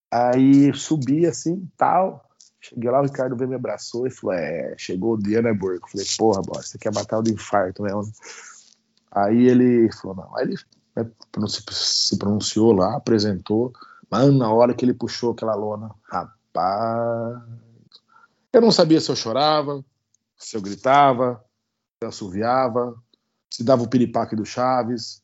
Aí subi assim tal. Cheguei lá, o Ricardo veio me abraçou e falou: É, chegou o dia, né, Burco? Falei, porra, bosta, você quer matar o do infarto mesmo. Aí ele falou: Não. Aí ele né, se pronunciou lá, apresentou. Mano, na hora que ele puxou aquela lona, rapaz. Eu não sabia se eu chorava, se eu gritava, se eu assoviava, se dava o piripaque do Chaves,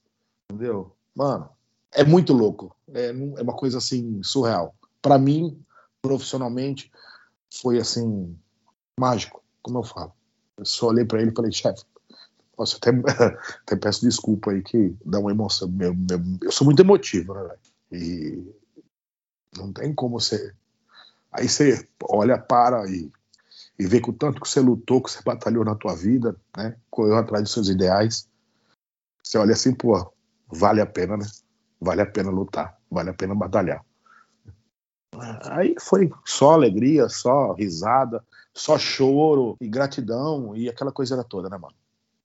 entendeu? Mano, é muito louco. É, é uma coisa assim, surreal. Para mim, profissionalmente, foi assim, mágico, como eu falo. Eu só olhei para ele e falei, chefe, posso até, <laughs> até peço desculpa aí que dá uma emoção. Meu, meu, eu sou muito emotivo, né, E não tem como você. Aí você olha, para e, e vê o tanto que você lutou, que você batalhou na tua vida, né? Correu atrás dos seus ideais. Você olha assim, pô, vale a pena, né? Vale a pena lutar, vale a pena batalhar. Aí foi só alegria, só risada, só choro e gratidão e aquela coisa toda, né, mano?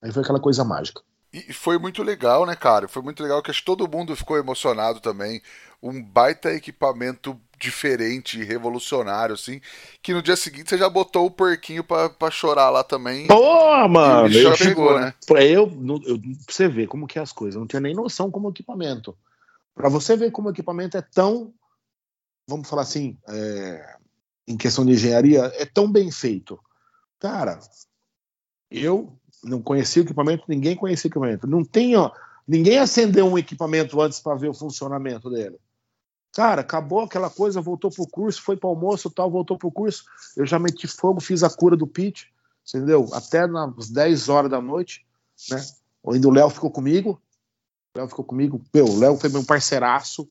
Aí foi aquela coisa mágica. E foi muito legal, né, cara? Foi muito legal que acho que todo mundo ficou emocionado também. Um baita equipamento diferente, revolucionário, assim. Que no dia seguinte você já botou o porquinho pra, pra chorar lá também. Pô, mano! E eu pegou, né? Eu, eu, pra você ver como que é as coisas. Eu não tinha nem noção como equipamento. Pra você ver como o equipamento é tão. Vamos falar assim. É, em questão de engenharia, é tão bem feito. Cara, eu não conhecia o equipamento, ninguém conhecia o equipamento. Não tem, ó, ninguém acendeu um equipamento antes para ver o funcionamento dele. Cara, acabou aquela coisa, voltou pro curso, foi para almoço, tal, voltou pro curso. Eu já meti fogo, fiz a cura do pitch, entendeu? Até nas 10 horas da noite, né? Ainda o Léo ficou comigo. O Léo ficou comigo. Meu, o Léo foi meu parceiraço.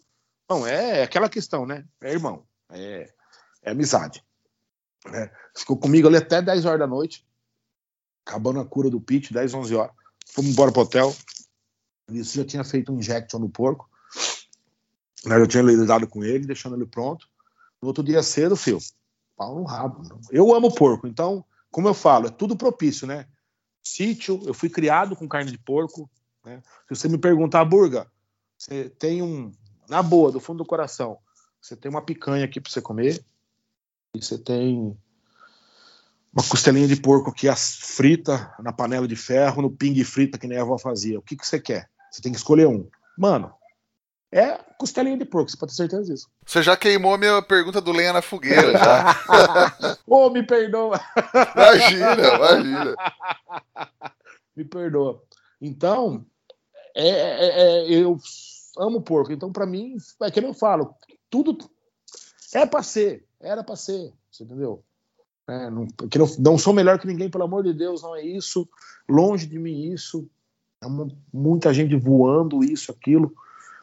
Não, é, é aquela questão, né? É irmão, é, é amizade. Né? Ficou comigo ali até 10 horas da noite acabando a cura do pitch, 10, 11 horas. Fomos embora pro hotel. Isso já tinha feito um injection no porco. Né, eu tinha lidado com ele, deixando ele pronto. No outro dia cedo, fio, pau no rabo. Eu amo porco, então, como eu falo, é tudo propício, né? Sítio, eu fui criado com carne de porco. Né? Se você me perguntar, Burga, você tem um, na boa, do fundo do coração, você tem uma picanha aqui para você comer, e você tem uma costelinha de porco aqui frita na panela de ferro, no pingue frita que nem a avó fazia. O que, que você quer? Você tem que escolher um. Mano, é costelinha de porco, você pode ter certeza disso. Você já queimou a minha pergunta do lenha na fogueira, já. <laughs> Ô, oh, me perdoa. Imagina, imagina. <laughs> me perdoa. Então, é, é, é, eu amo porco. Então, para mim, é que eu falo, tudo é para ser, era para ser, você entendeu? É, não, que não, não, sou melhor que ninguém, pelo amor de Deus, não é isso. Longe de mim isso. É muita gente voando, isso, aquilo.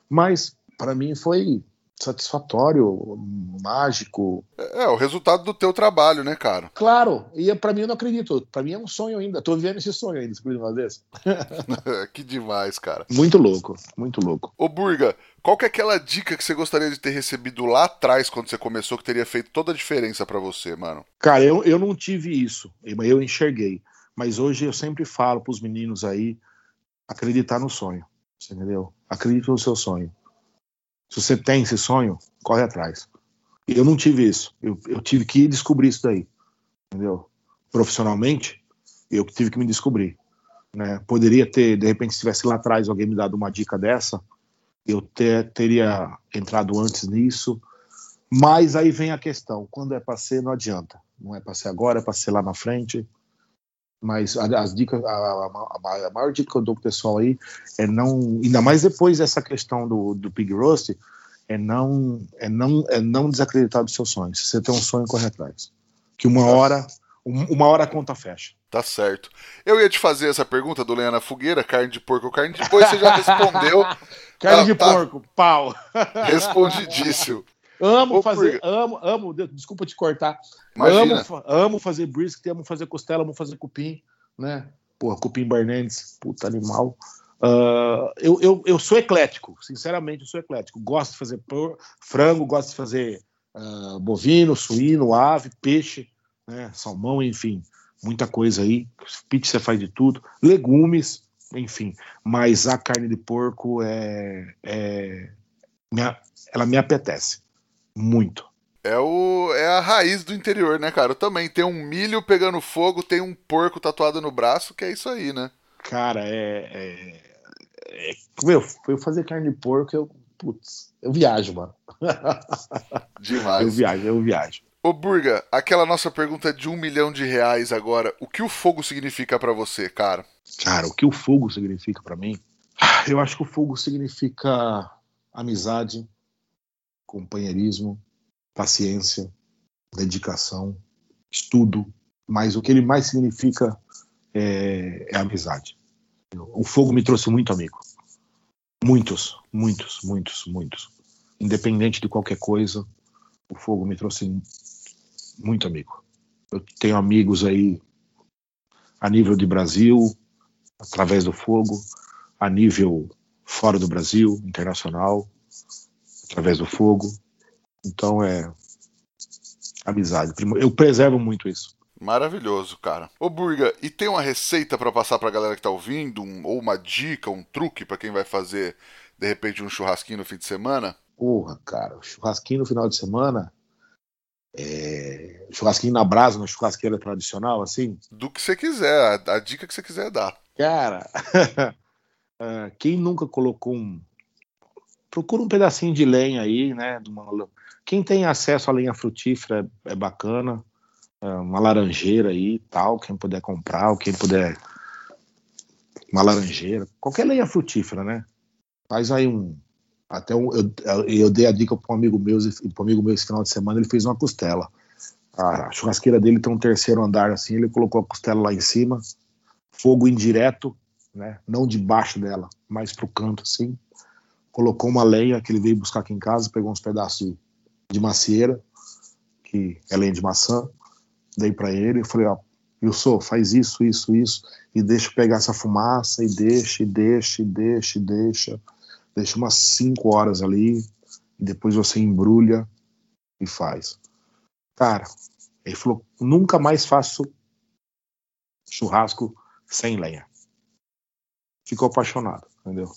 Mas, para mim, foi satisfatório, mágico. É, é, o resultado do teu trabalho, né, cara? Claro, e para mim eu não acredito. Para mim é um sonho ainda. Tô vivendo esse sonho ainda, se uma vez. <laughs> que demais, cara. Muito louco, muito louco. Ô, Burga, qual que é aquela dica que você gostaria de ter recebido lá atrás, quando você começou, que teria feito toda a diferença para você, mano? Cara, eu, eu não tive isso, eu enxerguei. Mas hoje eu sempre falo pros meninos aí acreditar no sonho. Você entendeu? Acredite no seu sonho. Se você tem esse sonho, corre atrás. Eu não tive isso. Eu, eu tive que descobrir isso daí. Entendeu? Profissionalmente, eu tive que me descobrir. Né? Poderia ter, de repente, se tivesse lá atrás alguém me dado uma dica dessa, eu ter, teria entrado antes nisso. Mas aí vem a questão: quando é para ser, não adianta. Não é para ser agora, é para ser lá na frente. Mas as dicas, a, a, a, maior dica que eu dou pro pessoal aí é não, ainda mais depois dessa questão do, do Pig Roast, é não, é não, é não desacreditar dos seus sonhos. Se você tem um sonho, corre atrás. Que uma hora, uma hora a conta fecha. Tá certo. Eu ia te fazer essa pergunta do Leana Fogueira, carne de porco ou carne de boi, você já respondeu. <laughs> carne tá, de tá porco, pau. <laughs> Respondidíssimo. Amo Ô, fazer, por... amo, amo, desculpa te cortar. Imagina. Amo, amo fazer brisket, amo fazer costela, amo fazer cupim, né? Porra, cupim Barnendes, puta animal. Uh, eu, eu, eu sou eclético, sinceramente, eu sou eclético. Gosto de fazer por, frango, gosto de fazer uh, bovino, suíno, ave, peixe, né, salmão, enfim, muita coisa aí. Pizza faz de tudo, legumes, enfim. Mas a carne de porco é, é ela me apetece muito. É, o, é a raiz do interior, né, cara? Eu também tem um milho pegando fogo, tem um porco tatuado no braço, que é isso aí, né? Cara, é, é é, meu, eu fazer carne de porco, eu, putz, eu viajo, mano. <laughs> Demais. Eu viajo, eu viajo. Ô Burga, aquela nossa pergunta de um milhão de reais agora, o que o fogo significa para você, cara? Cara, o que o fogo significa para mim? Eu acho que o fogo significa amizade, companheirismo, paciência, dedicação, estudo, mas o que ele mais significa é, é amizade. O fogo me trouxe muito amigo. Muitos, muitos, muitos, muitos. Independente de qualquer coisa, o fogo me trouxe muito amigo. Eu tenho amigos aí a nível de Brasil, através do fogo, a nível fora do Brasil, internacional, através do fogo. Então é amizade. Eu preservo muito isso. Maravilhoso, cara. Ô Burga, e tem uma receita para passar pra galera que tá ouvindo? Um, ou uma dica, um truque para quem vai fazer, de repente, um churrasquinho no fim de semana? Porra, cara, churrasquinho no final de semana. É... Churrasquinho na brasa, na churrasqueira tradicional, assim? Do que você quiser, a, a dica que você quiser dar. Cara, <laughs> ah, quem nunca colocou um. Procura um pedacinho de lenha aí, né? Quem tem acesso à lenha frutífera é, é bacana. É, uma laranjeira aí tal, quem puder comprar, ou quem puder. Uma laranjeira, qualquer lenha frutífera, né? Faz aí um. Até um, eu, eu dei a dica para um amigo meu, para um amigo meu esse final de semana, ele fez uma costela. A churrasqueira dele tem um terceiro andar assim, ele colocou a costela lá em cima, fogo indireto, né? Não debaixo dela, mas pro canto assim. Colocou uma lenha que ele veio buscar aqui em casa, pegou uns pedaços de macieira, que é lenha de maçã, dei para ele e falei, ó, Wilson, faz isso, isso, isso, e deixa pegar essa fumaça, e deixa, e deixa, e deixa, e deixa, deixa umas 5 horas ali, e depois você embrulha e faz. Cara, ele falou, nunca mais faço churrasco sem lenha. Ficou apaixonado, entendeu?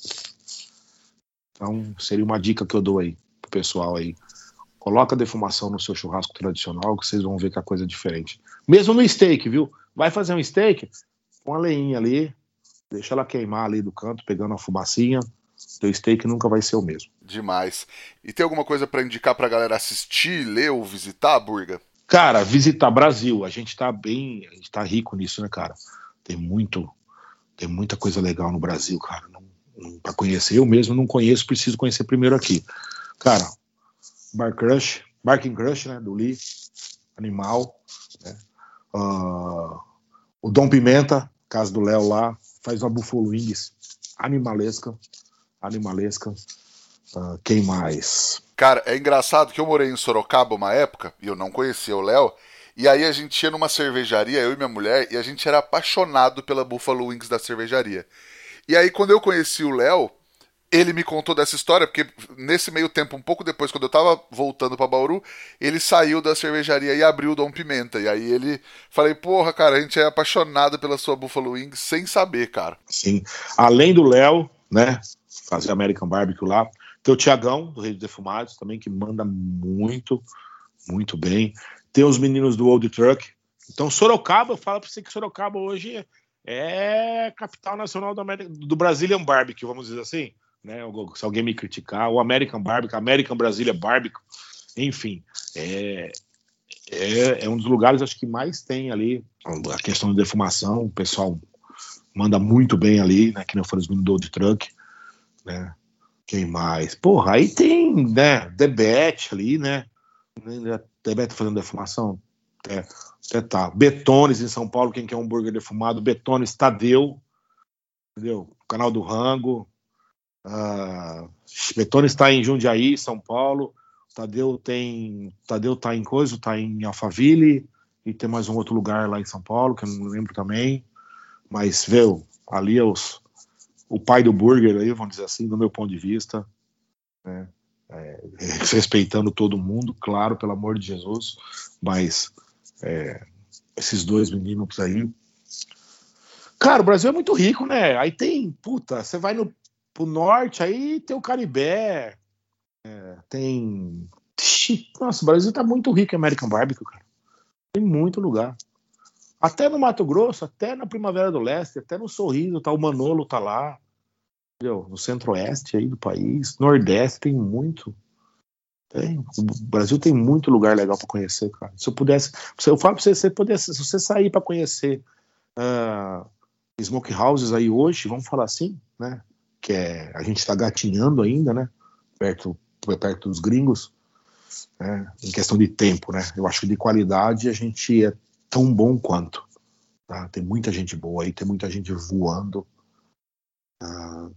Então, seria uma dica que eu dou aí pro pessoal aí Coloca defumação no seu churrasco tradicional que vocês vão ver que a coisa é diferente. Mesmo no steak, viu? Vai fazer um steak, com a leinha ali, deixa ela queimar ali do canto, pegando a fumacinha. Teu steak nunca vai ser o mesmo. Demais. E tem alguma coisa para indicar pra galera assistir, ler ou visitar, Burga? Cara, visitar Brasil. A gente tá bem, a gente tá rico nisso, né, cara? Tem muito, tem muita coisa legal no Brasil, cara. Pra conhecer, eu mesmo não conheço, preciso conhecer primeiro aqui. Cara, Bar Crush, Barking Crush, né, do Lee, Animal, né? Uh, o Dom Pimenta, caso do Léo lá, faz uma Buffalo Wings animalesca, animalesca. Uh, quem mais? Cara, é engraçado que eu morei em Sorocaba uma época e eu não conhecia o Léo. E aí a gente ia numa cervejaria, eu e minha mulher, e a gente era apaixonado pela Buffalo Wings da cervejaria. E aí quando eu conheci o Léo, ele me contou dessa história, porque nesse meio tempo, um pouco depois, quando eu tava voltando para Bauru, ele saiu da cervejaria e abriu o Dom Pimenta. E aí ele falei, porra, cara, a gente é apaixonado pela sua Buffalo Wings sem saber, cara. Sim. Além do Léo, né? Fazer American Barbecue lá. Tem o Tiagão, do Rei dos Defumados, também, que manda muito, muito bem. Tem os meninos do Old Truck. Então, Sorocaba, eu falo pra você que Sorocaba hoje é capital nacional do, América, do Brazilian Barbecue, vamos dizer assim né? Se alguém me criticar, o American Barbecue, American Brasília Barbecue, enfim, é, é, é, um dos lugares acho que mais tem ali a questão de defumação, o pessoal manda muito bem ali, né? Que não foi meninos de truck, né? Quem mais? Porra, aí tem, né? Debete ali, né? Debete fazendo defumação, é, até tá. Betones em São Paulo, quem quer um hambúrguer defumado, Betones Tadeu, entendeu? Canal do Rango, Uh, Betone está em Jundiaí, São Paulo. Tadeu tem. Tadeu está em Coisa, está em Alphaville e tem mais um outro lugar lá em São Paulo que eu não lembro também. Mas, viu, ali é os, o, o pai do burger aí, vamos dizer assim, do meu ponto de vista, né? É, <laughs> respeitando todo mundo, claro, pelo amor de Jesus, mas é, esses dois meninos aí. Cara, o Brasil é muito rico, né? Aí tem, puta, você vai no pro norte, aí tem o Caribé, é, tem. Nossa, o Brasil tá muito rico em American Barbecue, cara. Tem muito lugar. Até no Mato Grosso, até na Primavera do Leste, até no Sorriso, tá o Manolo tá lá. Entendeu? No centro-oeste aí do país, nordeste tem muito. O Brasil tem muito lugar legal para conhecer, cara. Se eu pudesse, se eu falo para você, se você pudesse, se você sair para conhecer uh, smoke houses aí hoje, vamos falar assim, né? Que é, a gente está gatinhando ainda, né? Perto, perto dos gringos, né? Em questão de tempo, né? Eu acho que de qualidade a gente é tão bom quanto. Tá? Tem muita gente boa aí, tem muita gente voando. Uh,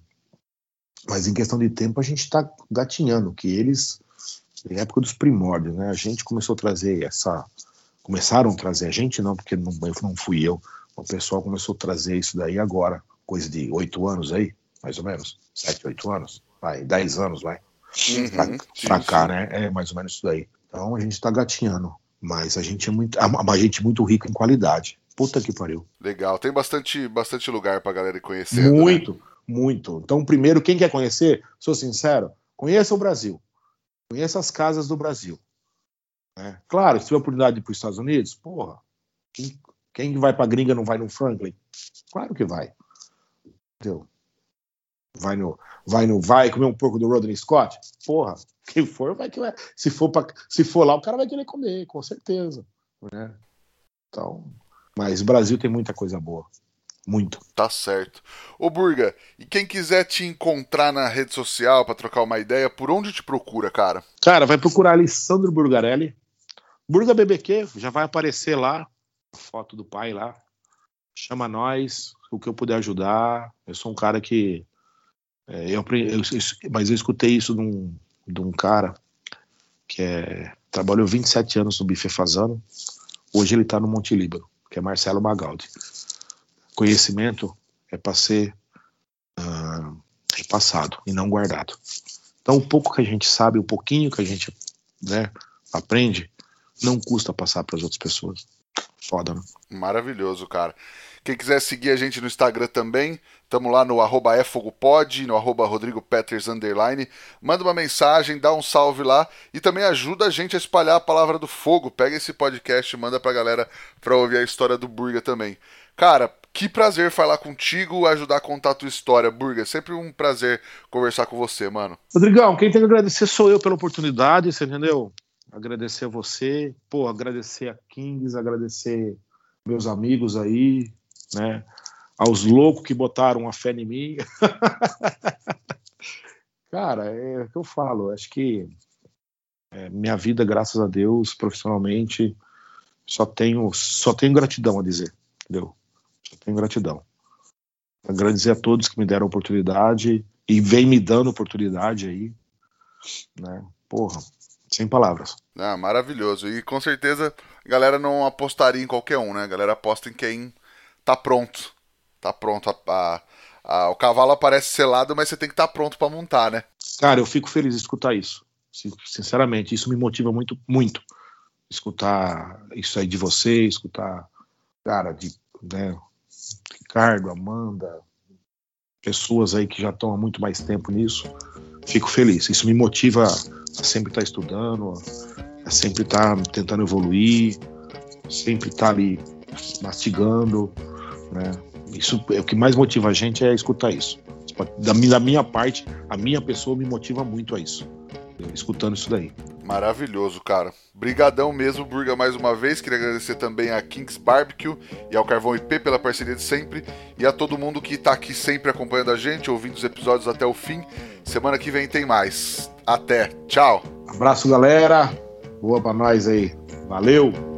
mas em questão de tempo a gente está gatinhando, que eles, na época dos primórdios, né? A gente começou a trazer essa. Começaram a trazer, a gente não, porque não, não fui eu. O pessoal começou a trazer isso daí agora, coisa de oito anos aí, mais ou menos. Sete, oito anos, vai, dez anos, vai. Uhum, pra, pra cá, né? É mais ou menos isso daí. Então a gente está gatinhando. Mas a gente é muito. A gente muito rica em qualidade. Puta que pariu. Legal. Tem bastante, bastante lugar pra galera conhecer. Muito. Né? muito. Então, primeiro, quem quer conhecer, sou sincero, conheça o Brasil. Conheça as casas do Brasil. Né? Claro, se tiver oportunidade de ir para os Estados Unidos, porra, quem, quem vai para gringa não vai no Franklin? Claro que vai. Entendeu? Vai no, vai no, vai comer um pouco do Rodney Scott? Porra, quem for vai que vai. Se for, pra, se for lá, o cara vai querer comer, com certeza. Né? Então, mas o Brasil tem muita coisa boa. Muito. Tá certo. Ô Burga, e quem quiser te encontrar na rede social para trocar uma ideia, por onde te procura, cara? Cara, vai procurar Alessandro Burgarelli. Burga BBQ, já vai aparecer lá, foto do pai lá. Chama nós, o que eu puder ajudar. Eu sou um cara que. É, eu, eu, mas eu escutei isso de um, de um cara que é, trabalhou 27 anos no Buffet Fazano. Hoje ele está no Monte Líbano, que é Marcelo Magaldi conhecimento é para ser uh, repassado e não guardado. Então, o pouco que a gente sabe, o pouquinho que a gente né, aprende, não custa passar para as outras pessoas. Foda, né? Maravilhoso, cara. Quem quiser seguir a gente no Instagram também, estamos lá no arroba efogopod, no arroba rodrigopeters. Manda uma mensagem, dá um salve lá e também ajuda a gente a espalhar a palavra do fogo. Pega esse podcast e manda pra galera pra ouvir a história do Burga também. Cara, que prazer falar contigo, ajudar a contar a tua história, Burger. Sempre um prazer conversar com você, mano. Rodrigão, quem tem que agradecer sou eu pela oportunidade, você entendeu? Agradecer a você, pô, agradecer a Kings, agradecer meus amigos aí, né? Aos loucos que botaram a fé em mim. <laughs> Cara, é o que eu falo, acho que é, minha vida, graças a Deus, profissionalmente, só tenho, só tenho gratidão a dizer, entendeu? Só tenho gratidão. Agradecer a todos que me deram oportunidade e vem me dando oportunidade aí, né? Porra, sem palavras. Ah, maravilhoso. E com certeza a galera não apostaria em qualquer um, né? A galera aposta em quem tá pronto. Tá pronto. A, a, a, o cavalo aparece selado, mas você tem que estar tá pronto para montar, né? Cara, eu fico feliz de escutar isso. Sinceramente, isso me motiva muito, muito. Escutar isso aí de você, escutar, cara, de né, Ricardo, Amanda, pessoas aí que já estão há muito mais tempo nisso, fico feliz. Isso me motiva a sempre estar estudando, a sempre estar tentando evoluir, sempre estar ali mastigando, né? Isso é o que mais motiva a gente é escutar isso. Da minha parte, a minha pessoa me motiva muito a isso escutando isso daí. Maravilhoso, cara. Brigadão mesmo, Burga, mais uma vez. Queria agradecer também a Kings Barbecue e ao Carvão IP pela parceria de sempre e a todo mundo que está aqui sempre acompanhando a gente, ouvindo os episódios até o fim. Semana que vem tem mais. Até. Tchau. Abraço, galera. Boa para nós aí. Valeu.